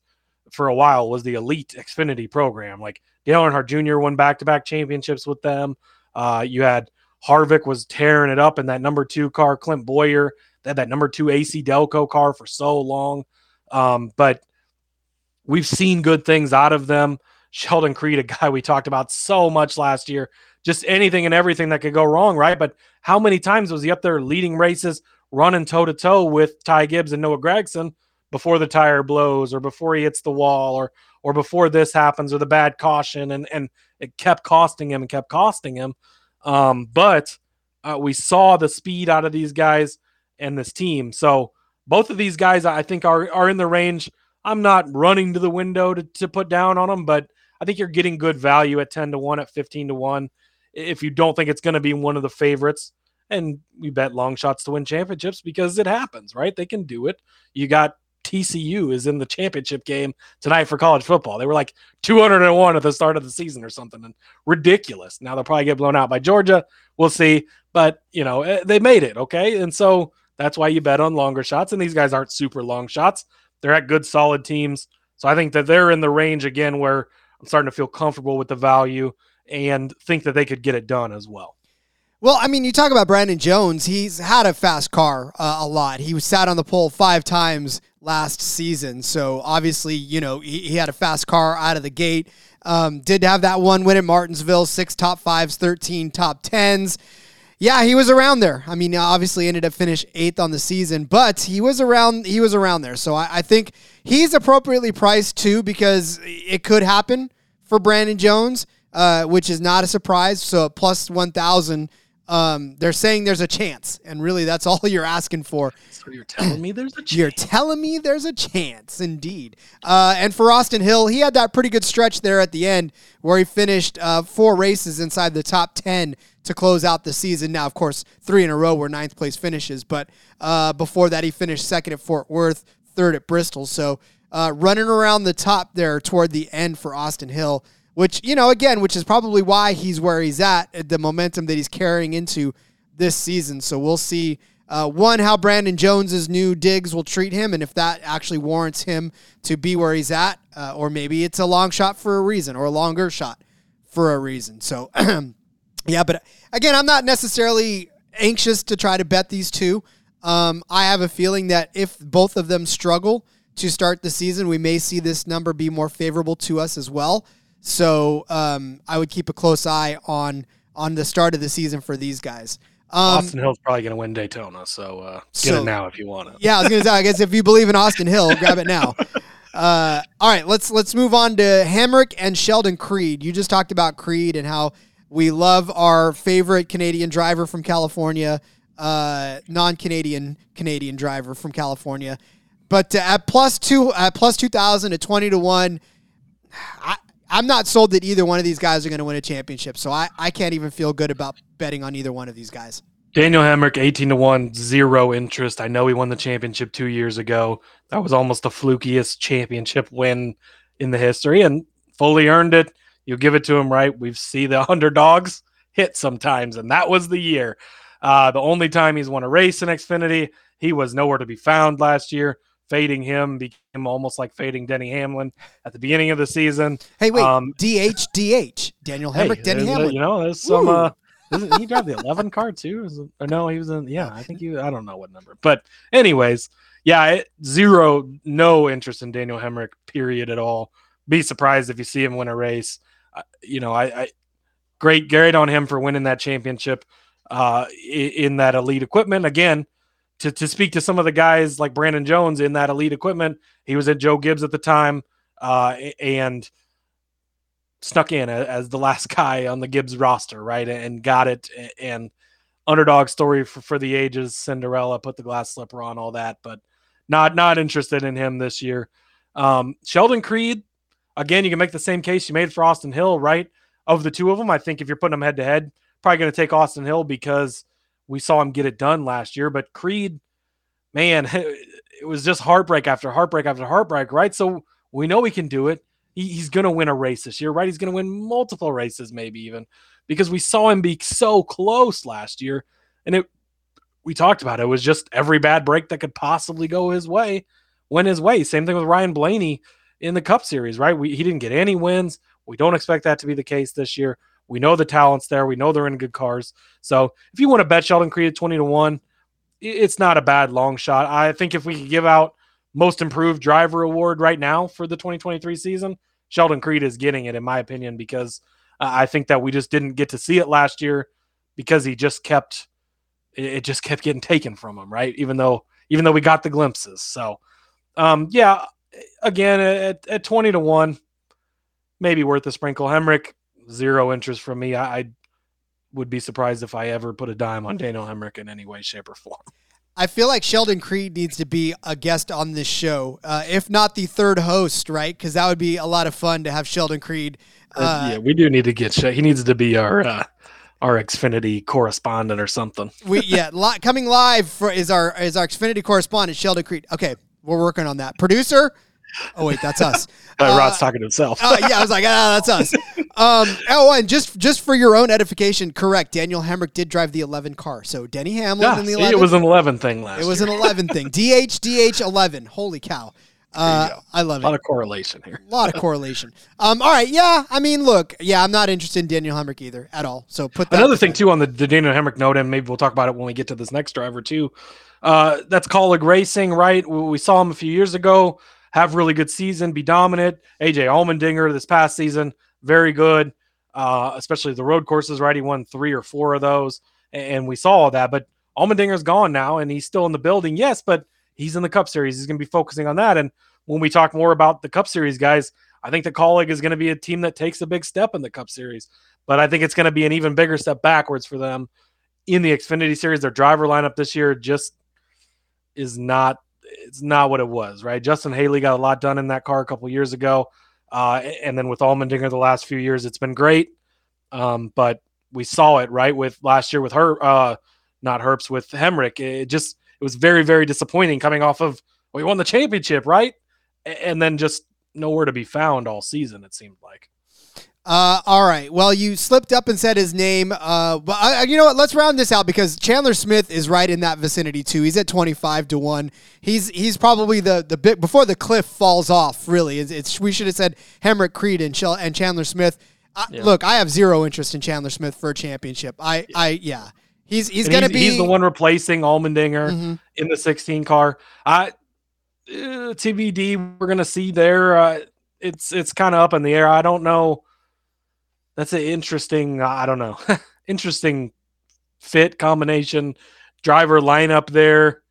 for a while, was the elite Xfinity program. Like Dale Earnhardt Jr. won back to back championships with them. Uh, you had Harvick was tearing it up in that number two car. Clint Bowyer. they had that number two AC Delco car for so long. Um, but we've seen good things out of them. Sheldon Creed, a guy we talked about so much last year, just anything and everything that could go wrong, right? But how many times was he up there leading races, running toe to toe with Ty Gibbs and Noah Gragson before the tire blows or before he hits the wall or or before this happens or the bad caution and and it kept costing him and kept costing him. Um, but uh, we saw the speed out of these guys and this team. So both of these guys, I think, are are in the range. I'm not running to the window to, to put down on them, but I think you're getting good value at 10 to 1, at 15 to 1. If you don't think it's going to be one of the favorites, and we bet long shots to win championships because it happens, right? They can do it. You got TCU is in the championship game tonight for college football. They were like 201 at the start of the season or something, and ridiculous. Now they'll probably get blown out by Georgia. We'll see, but you know eh, they made it, okay, and so that's why you bet on longer shots. And these guys aren't super long shots; they're at good, solid teams. So I think that they're in the range again where I'm starting to feel comfortable with the value and think that they could get it done as well. Well, I mean, you talk about Brandon Jones. He's had a fast car uh, a lot. He was sat on the pole five times last season. So obviously, you know, he, he had a fast car out of the gate. Um, did have that one win at Martinsville, six top fives, 13 top tens. Yeah, he was around there. I mean, obviously ended up finish eighth on the season, but he was around. He was around there. So I, I think he's appropriately priced too because it could happen for Brandon Jones, uh, which is not a surprise. So plus one thousand um, they're saying there's a chance, and really that's all you're asking for. So you're telling me there's a chance. You're telling me there's a chance, indeed. Uh, and for Austin Hill, he had that pretty good stretch there at the end where he finished uh, four races inside the top 10 to close out the season. Now, of course, three in a row were ninth place finishes, but uh, before that, he finished second at Fort Worth, third at Bristol. So uh, running around the top there toward the end for Austin Hill which you know again, which is probably why he's where he's at, the momentum that he's carrying into this season. So we'll see. Uh, one, how Brandon Jones's new digs will treat him, and if that actually warrants him to be where he's at, uh, or maybe it's a long shot for a reason, or a longer shot for a reason. So, yeah, but again, I'm not necessarily anxious to try to bet these two. Um, I have a feeling that if both of them struggle to start the season, we may see this number be more favorable to us as well. So um, I would keep a close eye on on the start of the season for these guys. Um, Austin Hill's probably going to win Daytona, so uh, get so, it now if you want it. Yeah, I was going to say. I guess if you believe in Austin Hill, grab it now. Uh, all right, let's let's move on to Hemric and Sheldon Creed. You just talked about Creed and how we love our favorite Canadian driver from California, uh, non-Canadian Canadian driver from California. But uh, at plus two, at plus two thousand at twenty to one, I, I'm not sold that either one of these guys are going to win a championship. So I, I can't even feel good about betting on either one of these guys. Daniel Hemric, 18 to 1, zero interest. I know he won the championship two years ago. That was almost the flukiest championship win in the history and fully earned it. You give it to him, right? We've seen the underdogs hit sometimes, and that was the year. Uh, the only time he's won a race in Xfinity, he was nowhere to be found last year fading him became almost like fading Denny Hamlin at the beginning of the season. Hey, wait, um, DH, DH, Daniel Hemric, hey, Denny Hamlin. You know, there's some. Uh, he drive the 11 car too? Or no, he was in. Yeah, I think he. I don't know what number, but anyways, yeah, it, zero, no interest in Daniel Hemric. Period at all. Be surprised if you see him win a race. Uh, you know, I, I great, great on him for winning that championship uh, in, in that elite equipment. Again, to, to speak to some of the guys like Brandon Jones in that elite equipment. He was at Joe Gibbs at the time uh, and snuck in as the last guy on the Gibbs roster, right? And got it. And underdog story for, for the ages, Cinderella put the glass slipper on, all that, but not not interested in him this year. Um, Sheldon Creed, again, you can make the same case you made for Austin Hill, right? Of the two of them, I think if you're putting them head to head, probably going to take Austin Hill because – we saw him get it done last year. But Creed, man, it was just heartbreak after heartbreak after heartbreak, right? So we know he can do it. He's going to win a race this year, right? He's going to win multiple races, maybe even because we saw him be so close last year. And it, we talked about it, it was just every bad break that could possibly go his way went his way. Same thing with Ryan Blaney in the Cup Series, right? We, he didn't get any wins. We don't expect that to be the case this year. We know the talent's there. We know they're in good cars. So if you want to bet Sheldon Creed at 20 to 1, it's not a bad long shot. I think if we could give out most improved driver award right now for the 2023 season, Sheldon Creed is getting it, in my opinion, because I think that we just didn't get to see it last year because he just kept it just kept getting taken from him, right? Even though even though we got the glimpses. So um yeah, again at, at 20 to 1, maybe worth a sprinkle. Hemric, zero interest from me. I, I would be surprised if I ever put a dime on Daniel Hemric in any way, shape, or form. I feel like Sheldon Creed needs to be a guest on this show, uh, if not the third host, right? Because that would be a lot of fun to have Sheldon Creed. Uh, yeah, we do need to get. He needs to be our uh, our Xfinity correspondent or something. we yeah, li- coming live for is our is our Xfinity correspondent Sheldon Creed. Okay, we're working on that. Producer. Oh wait, that's us. Uh, Rod's talking to himself. uh, yeah, I was like, ah, that's us. Um, oh, and just just for your own edification, correct. Daniel Hemric did drive the 11 car, so Denny Hamlin yeah, in the see, 11. it was an 11 thing last. It was year. an 11 thing. DH DH 11. Holy cow. Uh, I love it. a lot it. of correlation here. A lot of correlation. Um, all right, yeah. I mean, look, yeah, I'm not interested in Daniel Hemric either at all. So put that Another thing too on the, the Daniel Hemric note, and maybe we'll talk about it when we get to this next driver too. Uh, that's Kaulig Racing, right? We, we saw him a few years ago have really good season, be dominant. AJ Allmendinger this past season, very good, uh, especially the road courses, right? He won three or four of those, and we saw all that. But Allmendinger's gone now, and he's still in the building, yes, but he's in the Cup Series. He's going to be focusing on that. And when we talk more about the Cup Series guys, I think the Kaulig is going to be a team that takes a big step in the Cup Series, but I think it's going to be an even bigger step backwards for them in the Xfinity Series. Their driver lineup this year just is not it's not what it was, right? Justin Haley got a lot done in that car a couple years ago. Uh, and then with Allmendinger the last few years, it's been great. Um, but we saw it right with last year with her, uh, not Herbst with Hemric. It just it was very very disappointing coming off of well, he won the championship, right? And then just nowhere to be found all season. It seemed like. Uh, all right. Well, you slipped up and said his name. Uh, but uh, you know what? Let's round this out because Chandler Smith is right in that vicinity too. He's at twenty five to one. He's he's probably the the bit before the cliff falls off. Really, it's, it's we should have said Hemric Creed and, Shell, and Chandler Smith. I, Yeah. Look, I have zero interest in Chandler Smith for a championship. I I yeah. He's he's And gonna he's, be he's the one replacing Allmendinger Mhm. in the 16 car. I uh, TBD we're gonna see there. Uh, it's it's kind of up in the air. I don't know. That's an interesting. I don't know. interesting fit combination driver lineup there.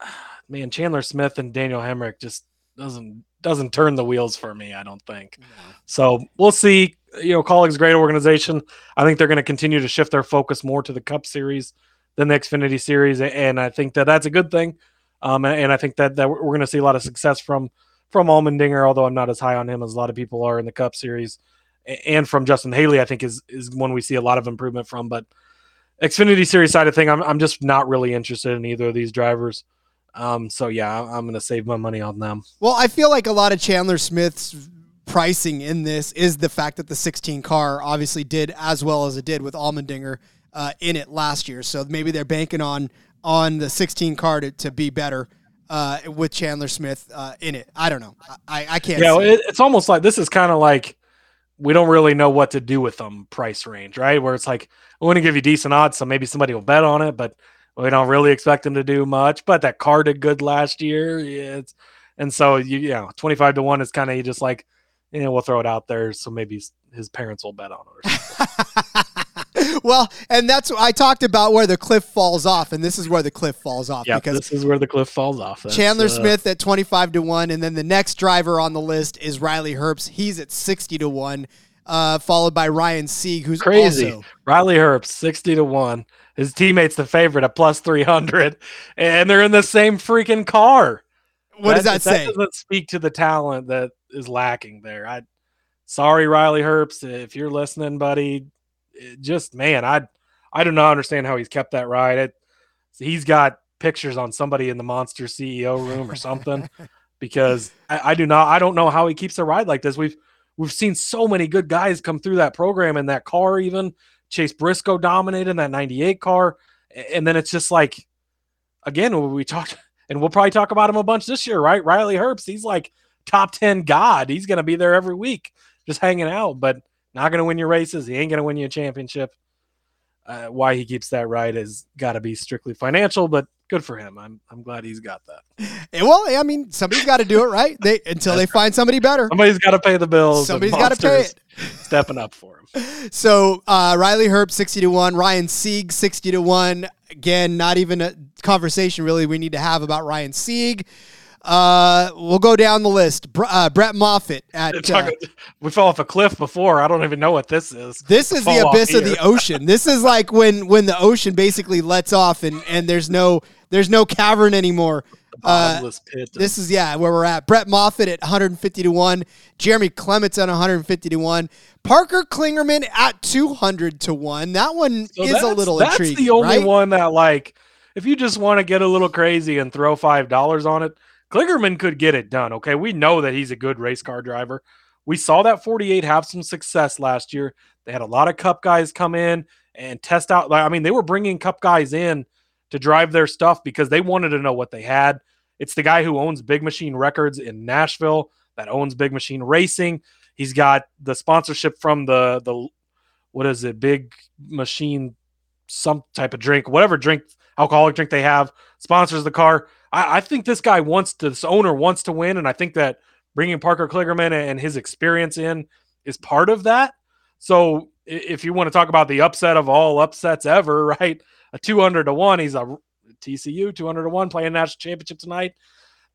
Man, Chandler Smith and Daniel Hemric just doesn't doesn't turn the wheels for me. I don't think. So we'll see. You know, Kaulig's great organization. I think they're going to continue to shift their focus more to the Cup Series than the Xfinity Series, and I think that that's a good thing. Um, and I think that that we're going to see a lot of success from from Allmendinger, although I'm not as high on him as a lot of people are in the Cup Series, and from Justin Haley, I think is is one we see a lot of improvement from. But Xfinity Series side of thing, I'm I'm just not really interested in either of these drivers. Um, so yeah, I'm going to save my money on them. Well, I feel like a lot of Chandler Smith's pricing in this is the fact that the 16 car obviously did as well as it did with Allmendinger uh, in it last year. So maybe they're banking on on the 16 car to, to be better uh, with Chandler Smith uh, in it. I don't know. I, I can't. Yeah, it, it's almost like this is kind of like we don't really know what to do with them price range, right? Where it's like we want to give you decent odds, so maybe somebody will bet on it, but we don't really expect them to do much. But that car did good last year, yeah, it's, and so you, you know, twenty five to one is kind of just like, you know, we'll throw it out there, so maybe his parents will bet on it. Well, and that's what I talked about where the cliff falls off, and this is where the cliff falls off yeah, because this is where the cliff falls off. That's, Chandler uh, Smith at 25 to 1 and then the next driver on the list is Riley Herbst. He's at 60 to 1 uh, followed by Ryan Sieg who's crazy. also Riley Herbst, 60 to 1. His teammates the favorite at plus 300 and they're in the same freaking car. What does that say? That doesn't speak to the talent that is lacking there. I sorry, Riley Herbst, if you're listening, buddy. It just man, I I do not understand how he's kept that ride. It, he's got pictures on somebody in the monster CEO room or something because I, I do not I don't know how he keeps a ride like this. We've we've seen so many good guys come through that program in that car. Even Chase Briscoe dominated that '98 car, and then it's just like again we talked and we'll probably talk about him a bunch this year, right? Riley Herbst, he's like top 10 god. He's going to be there every week just hanging out, but not going to win your races. He ain't going to win you a championship. Uh, why he keeps that right has got to be strictly financial, but good for him. I'm I'm glad he's got that. Eh, well, I mean, somebody's got to do it, right? They until they find somebody better. Somebody's got to pay the bills. Somebody's got to pay it. Stepping up for him. So uh, Riley Herbst 60 to 1, Ryan Sieg 60 to 1. Again, not even a conversation really we need to have about Ryan Sieg. Uh, we'll go down the list. Br- uh, Brett Moffitt at. Uh, we fell off a cliff before. I don't even know what this is. this is the abyss of the ocean. This is like when when the ocean basically lets off and and there's no there's no cavern anymore. Uh, this is yeah where we're at. Brett Moffitt at 150 to one. Jeremy Clements at 150 to one. Parker Kligerman at 200 to one. That one So is a little That's intriguing. the only right? one that like, if you just want to get a little crazy and throw five dollars on it, Kligerman could get it done. Okay, we know that he's a good race car driver. We saw that 48 have some success last year. They had a lot of Cup guys come in and test out. I mean, they were bringing Cup guys in to drive their stuff because they wanted to know what they had. It's the guy who owns Big Machine Records in Nashville that owns Big Machine Racing. He's got the sponsorship from the the what is it, Big Machine, some type of drink, whatever drink, alcoholic drink they have, sponsors the car. I, I think this guy wants to, this owner wants to win, and I think that bringing Parker Kligerman and his experience in is part of that. So if you want to talk about the upset of all upsets ever, right? A 200 to 1, he's a TCU 200 to 1 playing national championship tonight.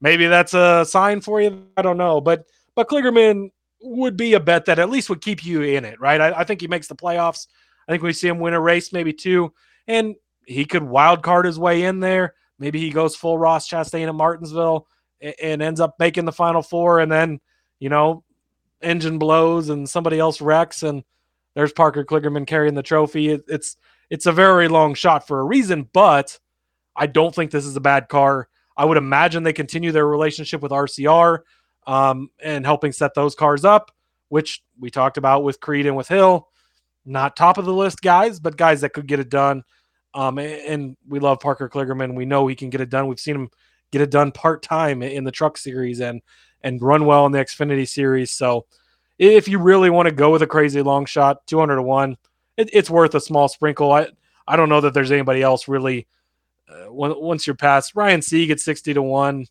Maybe that's a sign for you. I don't know. But but Kligerman would be a bet that at least would keep you in it, right? I, I think he makes the playoffs. I think we see him win a race, maybe two, and he could wild card his way in there. Maybe he goes full Ross Chastain at Martinsville a- and ends up making the final four, and then you know, engine blows and somebody else wrecks, and there's Parker Kligerman carrying the trophy. It, it's it's a very long shot for a reason, but I don't think this is a bad car. I would imagine they continue their relationship with RCR um, and helping set those cars up, which we talked about with Creed and with Hill. Not top of the list guys, but guys that could get it done. Um, and we love Parker Kligerman. We know he can get it done. We've seen him get it done part time in the Truck Series and and run well in the Xfinity Series. So if you really want to go with a crazy long shot, two hundred to one, it, it's worth a small sprinkle. I I don't know that there's anybody else really. Uh, once you're past Ryan Sieg at sixty to one,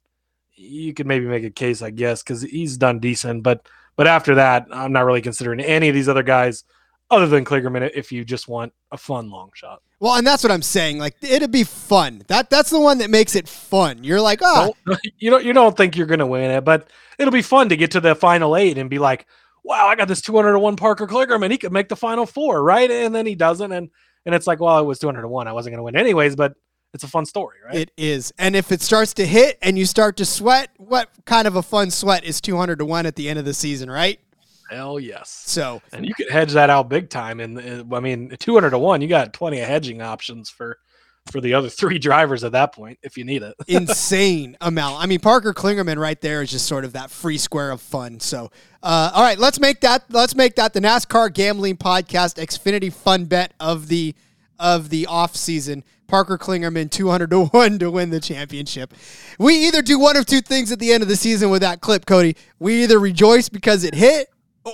you could maybe make a case, I guess, because he's done decent. But but after that, I'm not really considering any of these other guys other than Kligerman if you just want a fun long shot. Well, and that's what I'm saying. Like it'd be fun. That that's the one that makes it fun. You're like, oh, Don't- you don't you don't think you're gonna win it, but it'll be fun to get to the final eight and be like, wow, I got this 200 to one Parker Kligerman. He could make the final four, right? And then he doesn't, and and it's like, well, it was 200 to one. I wasn't gonna win anyways, but it's a fun story, right? it is. And if it starts to hit and you start to sweat, what kind of a fun sweat is 200 to one at the end of the season, right? Hell yes. So And you could hedge that out big time. And I mean, 200 to one, you got plenty of hedging options for for the other three drivers at that point if you need it. insane amount. I mean, Parker Kligerman right there is just sort of that free square of fun. So, uh, all right, let's make that let's make that the NASCAR gambling podcast Xfinity fun bet of the of the off season. Parker Kligerman 200 to 1 to win the championship. We either do one of two things at the end of the season with that clip, Cody. We either rejoice because it hit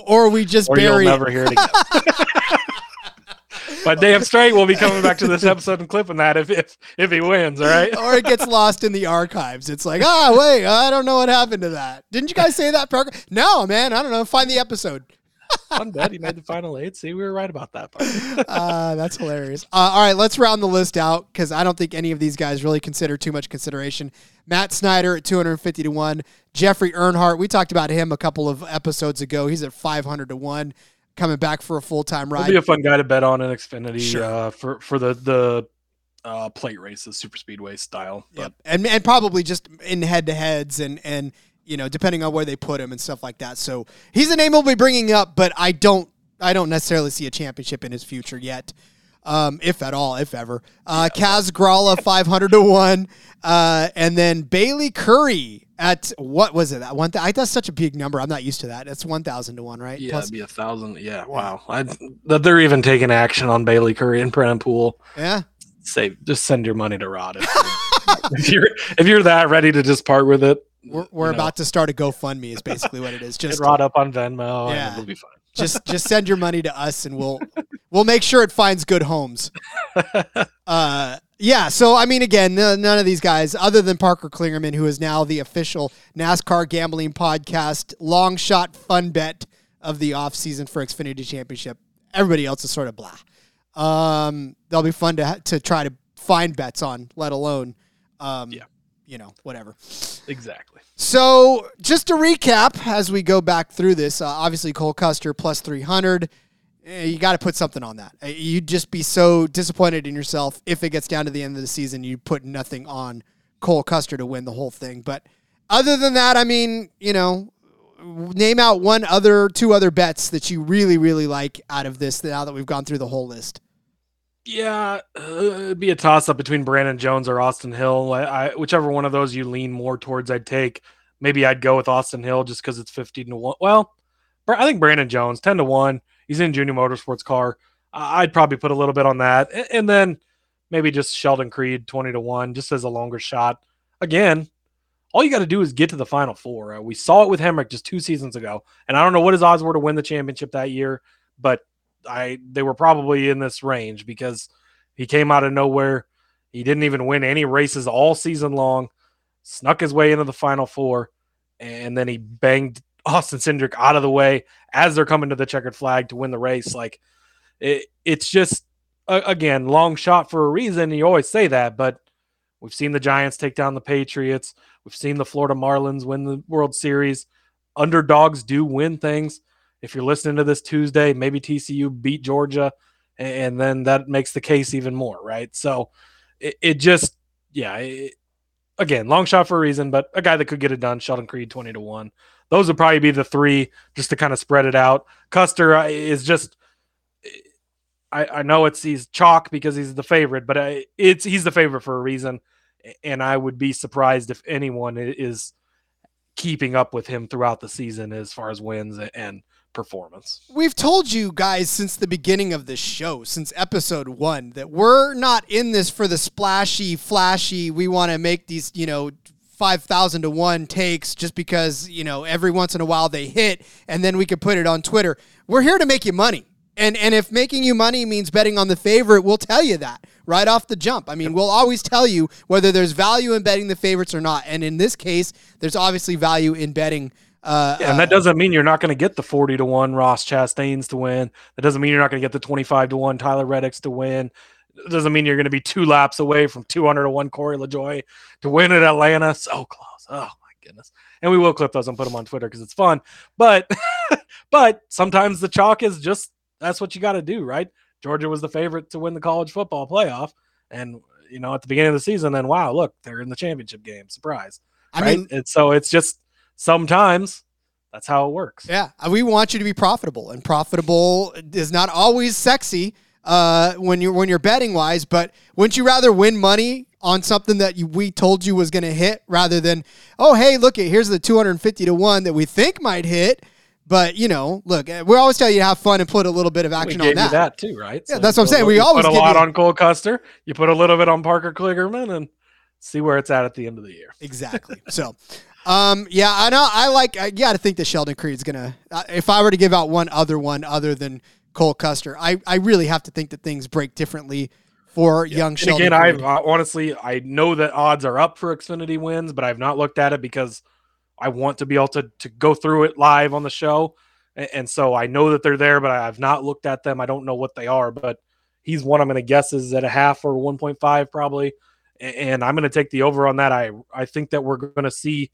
or we just or you'll bury never it. hear it again. but damn straight, we'll be coming back to this episode and clipping that if if, if he wins. All right. or it gets lost in the archives. It's like, ah, wait, I don't know what happened to that. Didn't you guys say that, Parker? No, man, I don't know. Find the episode. Fun bet. He made the final eight. See, we were right about that part. Uh, that's hilarious. Uh, all right, let's round the list out because I don't think any of these guys really consider too much consideration. Myatt Snider at 250 to 1. Jeffrey Earnhardt, we talked about him a couple of episodes ago. He's at 500 to 1, coming back for a full time He'll ride. be a fun guy to bet on in Xfinity Sure. uh, for for the the uh, plate races, super speedway style. But Yep. And and probably just in head to heads and and you know depending on where they put him and stuff like that. So he's a name we'll be bringing up, but I don't I don't necessarily see a championship in his future yet, um, if at all, if ever. Uh, Kaz Grala five hundred to one, uh, and then Bayley Currey at what was it? That one? Th- I that's such a big number. I'm not used to that. It's one thousand to one, right? yeah, Plus- it'd be a thousand. Yeah, wow. I, that they're even taking action on Bayley Currey and Brennan Poole. yeah. Say, just send your money to Rod if, if you're if you're that ready to just part with it. We're, we're you know, about to start a GoFundMe. Is basically what it is. Just Rod up on Venmo. Yeah. and it'll be fine. just just send your money to us and we'll we'll make sure it finds good homes uh yeah so i mean again none of these guys other than parker kligerman who is now the official nascar gambling podcast long shot fun bet of the off season for xfinity championship everybody else is sort of blah um they'll be fun to ha- to try to find bets on let alone um Yeah. You know, whatever. Exactly. So, just to recap, as we go back through this, uh, obviously Cole Custer plus 300. eh, You got to put something on that. Eh, You'd just be so disappointed in yourself if it gets down to the end of the season, you put nothing on Cole Custer to win the whole thing. But other than that, I mean, you know, name out one other, two other bets that you really, really like out of this now that we've gone through the whole list. Yeah, uh, it'd be a toss up between Brandon Jones or Austin Hill. I, I, whichever one of those you lean more towards, I'd take. Maybe I'd go with Austin Hill just because it's fifteen to one. Well, I think Brandon Jones ten to one. He's in Junior Motorsports car. I'd probably put a little bit on that, and then maybe just Sheldon Creed twenty to one, just as a longer shot. Again, all you got to do is get to the final four. Uh, we saw it with Hemric just two seasons ago, and I don't know what his odds were to win the championship that year, but I they were probably in this range because he came out of nowhere. He didn't even win any races all season long. Snuck his way into the final four, and then he banged Austin Cindric out of the way as they're coming to the checkered flag to win the race. Like it, it's just uh, again long shot for a reason. You always say that, but we've seen the Giants take down the Patriots. We've seen the Florida Marlins win the World Series. Underdogs do win things if you're listening to this Tuesday, maybe TCU beat Georgia, and then that makes the case even more, right? So it, it just, yeah, it, again, long shot for a reason, but a guy that could get it done, Sheldon Creed, 20 to 1. Those would probably be the three just to kind of spread it out. Custer uh, is just, I, I know it's he's chalk because he's the favorite, but I, it's he's the favorite for a reason. And I would be surprised if anyone is keeping up with him throughout the season as far as wins and performance. We've told you guys since the beginning of this show, since episode one, that we're not in this for the splashy, flashy. We want to make these, you know, 5,000 to 1 takes just because, you know, every once in a while they hit and then we could put it on Twitter. We're here to make you money. And and if making you money means betting on the favorite, we'll tell you that right off the jump. I mean, we'll always tell you whether there's value in betting the favorites or not. And in this case, there's obviously value in betting uh, Yeah, and that doesn't mean you're not going to get the 40 to 1 Ross Chastains to win. That doesn't mean you're not going to get the 25 to 1 Tyler Reddicks to win. It doesn't mean you're going to be two laps away from 200 to 1 Corey LaJoie to win at Atlanta. So close. Oh, my goodness. And we will clip those and put them on Twitter because it's fun. But, but sometimes the chalk is just that's what you got to do, right? Georgia was the favorite to win the college football playoff. And, you know, at the beginning of the season, then wow, look, they're in the championship game. Surprise. I right? mean, and so it's just sometimes that's how it works. Yeah, uh, we want you to be profitable, and profitable is not always sexy uh, when you're when you're betting wise. But wouldn't you rather win money on something that you, we told you was going to hit rather than oh hey look it here's the 250 to one that we think might hit. But you know, look, uh, we always tell you to have fun and put a little bit of action on that. you that too, right? Yeah, that's what I'm saying. We always put a lot you- on Cole Custer. You put a little bit on Parker Kligerman and see where it's at at the end of the year. Exactly. so, um, yeah, I know. I like. I got to think that Sheldon Creed's gonna. Uh, if I were to give out one other one other than Cole Custer, I I really have to think that things break differently for young And Sheldon. again, I Creed. uh, honestly I know that odds are up for Xfinity wins, but I've not looked at it because I want to be able to to go through it live on the show, and, and so I know that they're there, but I've not looked at them. I don't know what they are, but he's one I'm going to guess is at a half or 1.5 probably, A- and I'm going to take the over on that. I I think that we're going to see.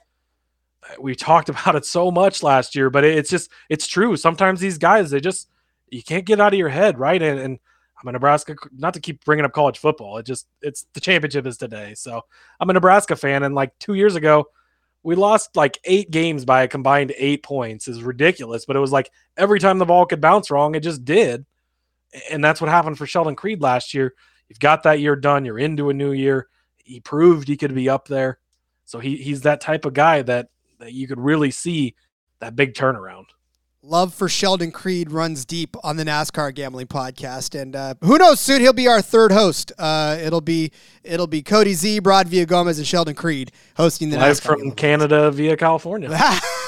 We talked about it so much last year, but it's just it's true. Sometimes these guys they just you can't get out of your head, right? And, and I'm a Nebraska, not to keep bringing up college football. It just, it's the championship is today. So I'm a Nebraska fan. And like two years ago, we lost like eight games by a combined eight points is ridiculous. But it was like every time the ball could bounce wrong, it just did. And that's what happened for Sheldon Creed last year. You've got that year done. You're into a new year. He proved he could be up there. So he, he's that type of guy that, that you could really see that big turnaround. Love for Sheldon Creed runs deep on the NASCAR gambling podcast, and uh, who knows? Soon he'll be our third host. Uh, it'll be it'll be Cody Z, Brad Villa Gomez, and Sheldon Creed hosting the Live NASCAR from Canada via California podcast.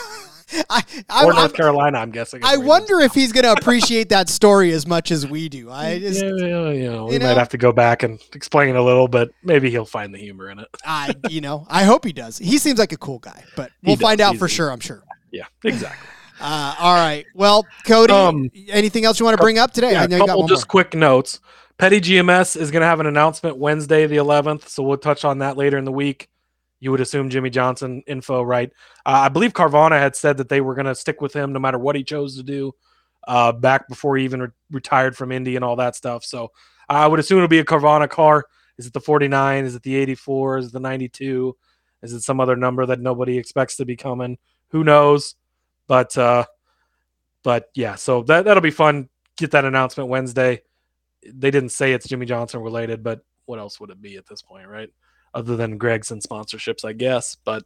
I, I, or North Carolina, I'm guessing. I wonder if he's going to appreciate that story as much as we do. I just, yeah, yeah, you know, we know? might have to go back and explain it a little, but maybe he'll find the humor in it. I, you know, I hope he does. He seems like a cool guy, but we'll does. find out He's- for sure. I'm sure. Yeah, exactly. Uh, all right. Well, Cody, Um, anything else you want to bring up today? Yeah, I a know you got couple just more. quick notes. Petty GMS is going to have an announcement Wednesday, the 11th, so we'll touch on that later in the week. You would assume Jimmie Johnson info, right? Uh, I believe Carvana had said that they were going to stick with him no matter what he chose to do uh, back before he even re- retired from Indy and all that stuff. So I would assume it'll be a Carvana car. Is it the 49? Is it the 84? Is it the 92? Is it some other number that nobody expects to be coming? Who knows? But uh, but yeah, so that that'll be fun. Get that announcement Wednesday. They didn't say it's Jimmie Johnson related, but what else would it be at this point, right? Other than Greg's and sponsorships, I guess. But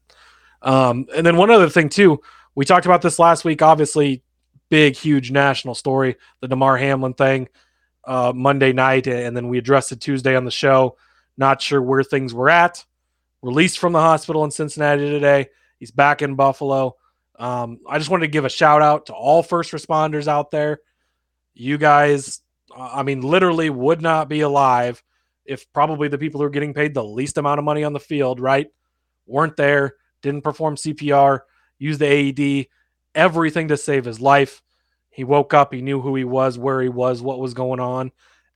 um, and then one other thing too, we talked about this last week. Obviously, big, huge national story, the Damar Hamlin thing, uh, Monday night, and then we addressed it Tuesday on the show. Not sure where things were at. Released from the hospital in Cincinnati today. He's back in Buffalo. Um, I just wanted to give a shout out to all first responders out there. You guys, I mean, literally would not be alive if probably the people who are getting paid the least amount of money on the field, right, weren't there, didn't perform CPR, used the AED, everything to save his life. He woke up, he knew who he was, where he was, what was going on,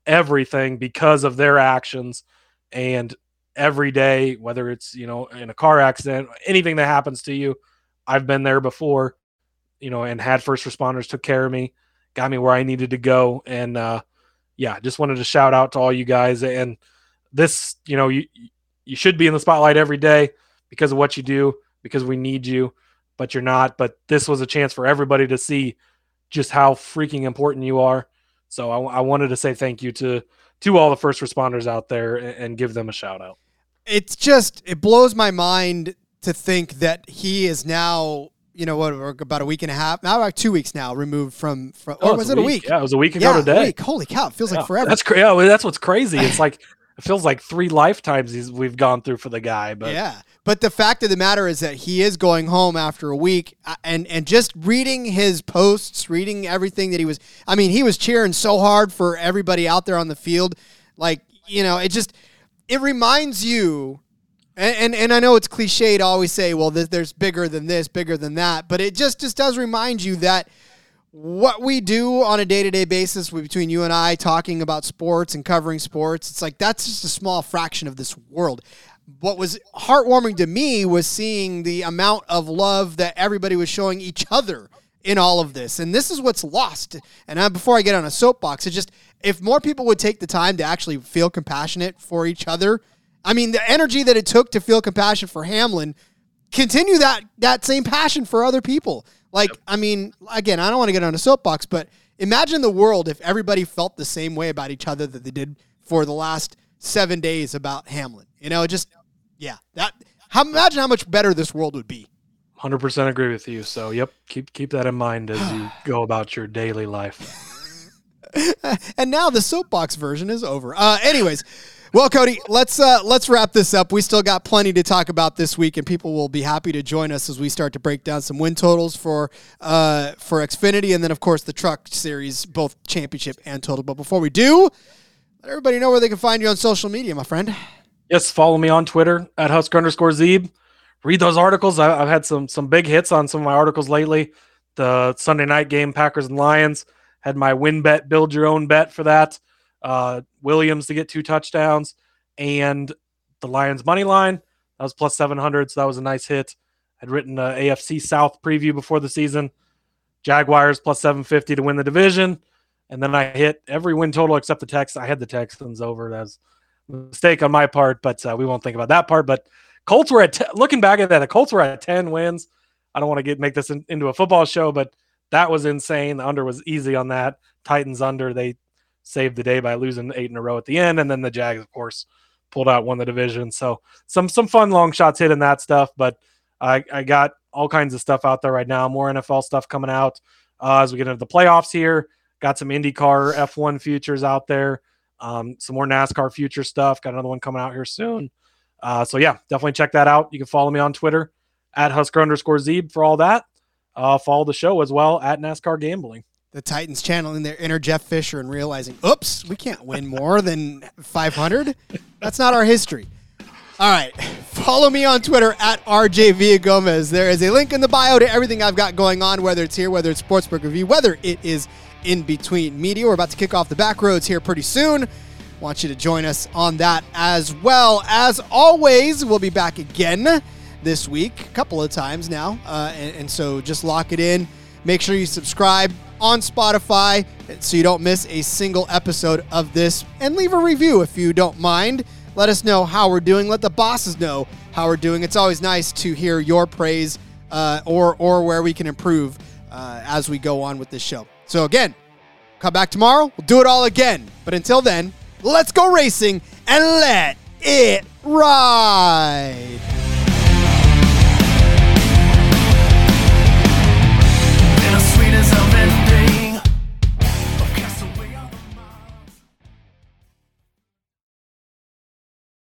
everything because of their actions. And every day, whether it's, you know, in a car accident, anything that happens to you, I've been there before, you know, and had first responders took care of me, got me where I needed to go. And, uh, yeah, just wanted to shout out to all you guys. And this, you know, you, you should be in the spotlight every day because of what you do, because we need you, but you're not. But this was a chance for everybody to see just how freaking important you are. So I, I wanted to say thank you to to all the first responders out there and, and give them a shout out. It's just it blows my mind to think that he is now you know what about a week and a half now about two weeks now removed from from Oh, or was it a week Yeah, it was a week ago yeah, a today. week. holy cow it feels Yeah, like forever That's crazy. Yeah, well, that's what's crazy. It's like it feels like three lifetimes we've gone through for the guy. But yeah but the fact of the matter is that he is going home after a week uh, and and just reading his posts reading everything that he was i mean he was cheering so hard for everybody out there on the field like you know it just it reminds you and, and, and I know it's cliche to always say, well, th- there's bigger than this, bigger than that, but it just just does remind you that what we do on a day to day basis between you and I talking about sports and covering sports, it's like that's just a small fraction of this world. What was heartwarming to me was seeing the amount of love that everybody was showing each other in all of this. And this is what's lost. And I, before I get on a soapbox, it just, if more people would take the time to actually feel compassionate for each other, I mean, the energy that it took to feel compassion for Hamlin, continue that that same passion for other people. Like, I mean, again, I don't want to get on a soapbox, but imagine the world if everybody felt the same way about each other that they did for the last seven days about Hamlin. You know, just yeah, that. How, imagine how much better this world would be. hundred percent agree with you. So yep, keep keep that in mind as you go about your daily life. and now the soapbox version is over. Uh, anyways, well, Cody, let's uh, let's wrap this up. We still got plenty to talk about this week, and people will be happy to join us as we start to break down some win totals for uh, for Xfinity, and then of course the Truck Series, both championship and total. But before we do, let everybody know where they can find you on social media, my friend. Yes, follow me on Twitter at Husker underscore Zeeb. Read those articles. I, I've had some some big hits on some of my articles lately. The Sunday night game, Packers and Lions, had my win bet, build your own bet for that. Uh, Williams to get two touchdowns, and the Lions money line that was plus seven hundred, so that was a nice hit. I'd written a AFC South preview before the season. Jaguars plus seven fifty to win the division, and then I hit every win total except the Texans. I had the Texans over. That's mistake on my part, but uh, we won't think about that part. But Colts were at t- looking back at that. The Colts were at ten wins. I don't want to get make this in, into a football show, but that was insane. The under was easy on that. Titans under they saved the day by losing eight in a row at the end, and then the Jags, of course, pulled out won the division. So some some fun long shots hitting that stuff, but I I got all kinds of stuff out there right now. More NFL stuff coming out uh, as we get into the playoffs here. Got some IndyCar F1 futures out there um, some more NASCAR future stuff. Got another one coming out here soon. Uh, so yeah, definitely check that out. You can follow me on Twitter at Husker underscore Zeeb for all that. Uh, follow the show as well at NASCAR Gambling. The Titans channeling their inner Jeff Fisher and realizing, oops, we can't win more than 500. That's not our history. All right. Follow me on Twitter at RJ Gomez. There is a link in the bio to everything I've got going on, whether it's here, whether it's Sportsbook Review, whether it is in between media. We're about to kick off the back roads here pretty soon. Want you to join us on that as well. As always, we'll be back again this week, a couple of times now. Uh, and, and so just lock it in. Make sure you subscribe on Spotify so you don't miss a single episode of this. And leave a review if you don't mind. Let us know how we're doing. Let the bosses know how we're doing. It's always nice to hear your praise uh, or, or where we can improve uh, as we go on with this show. So, again, come back tomorrow. We'll do it all again. But until then, let's go racing and let it ride.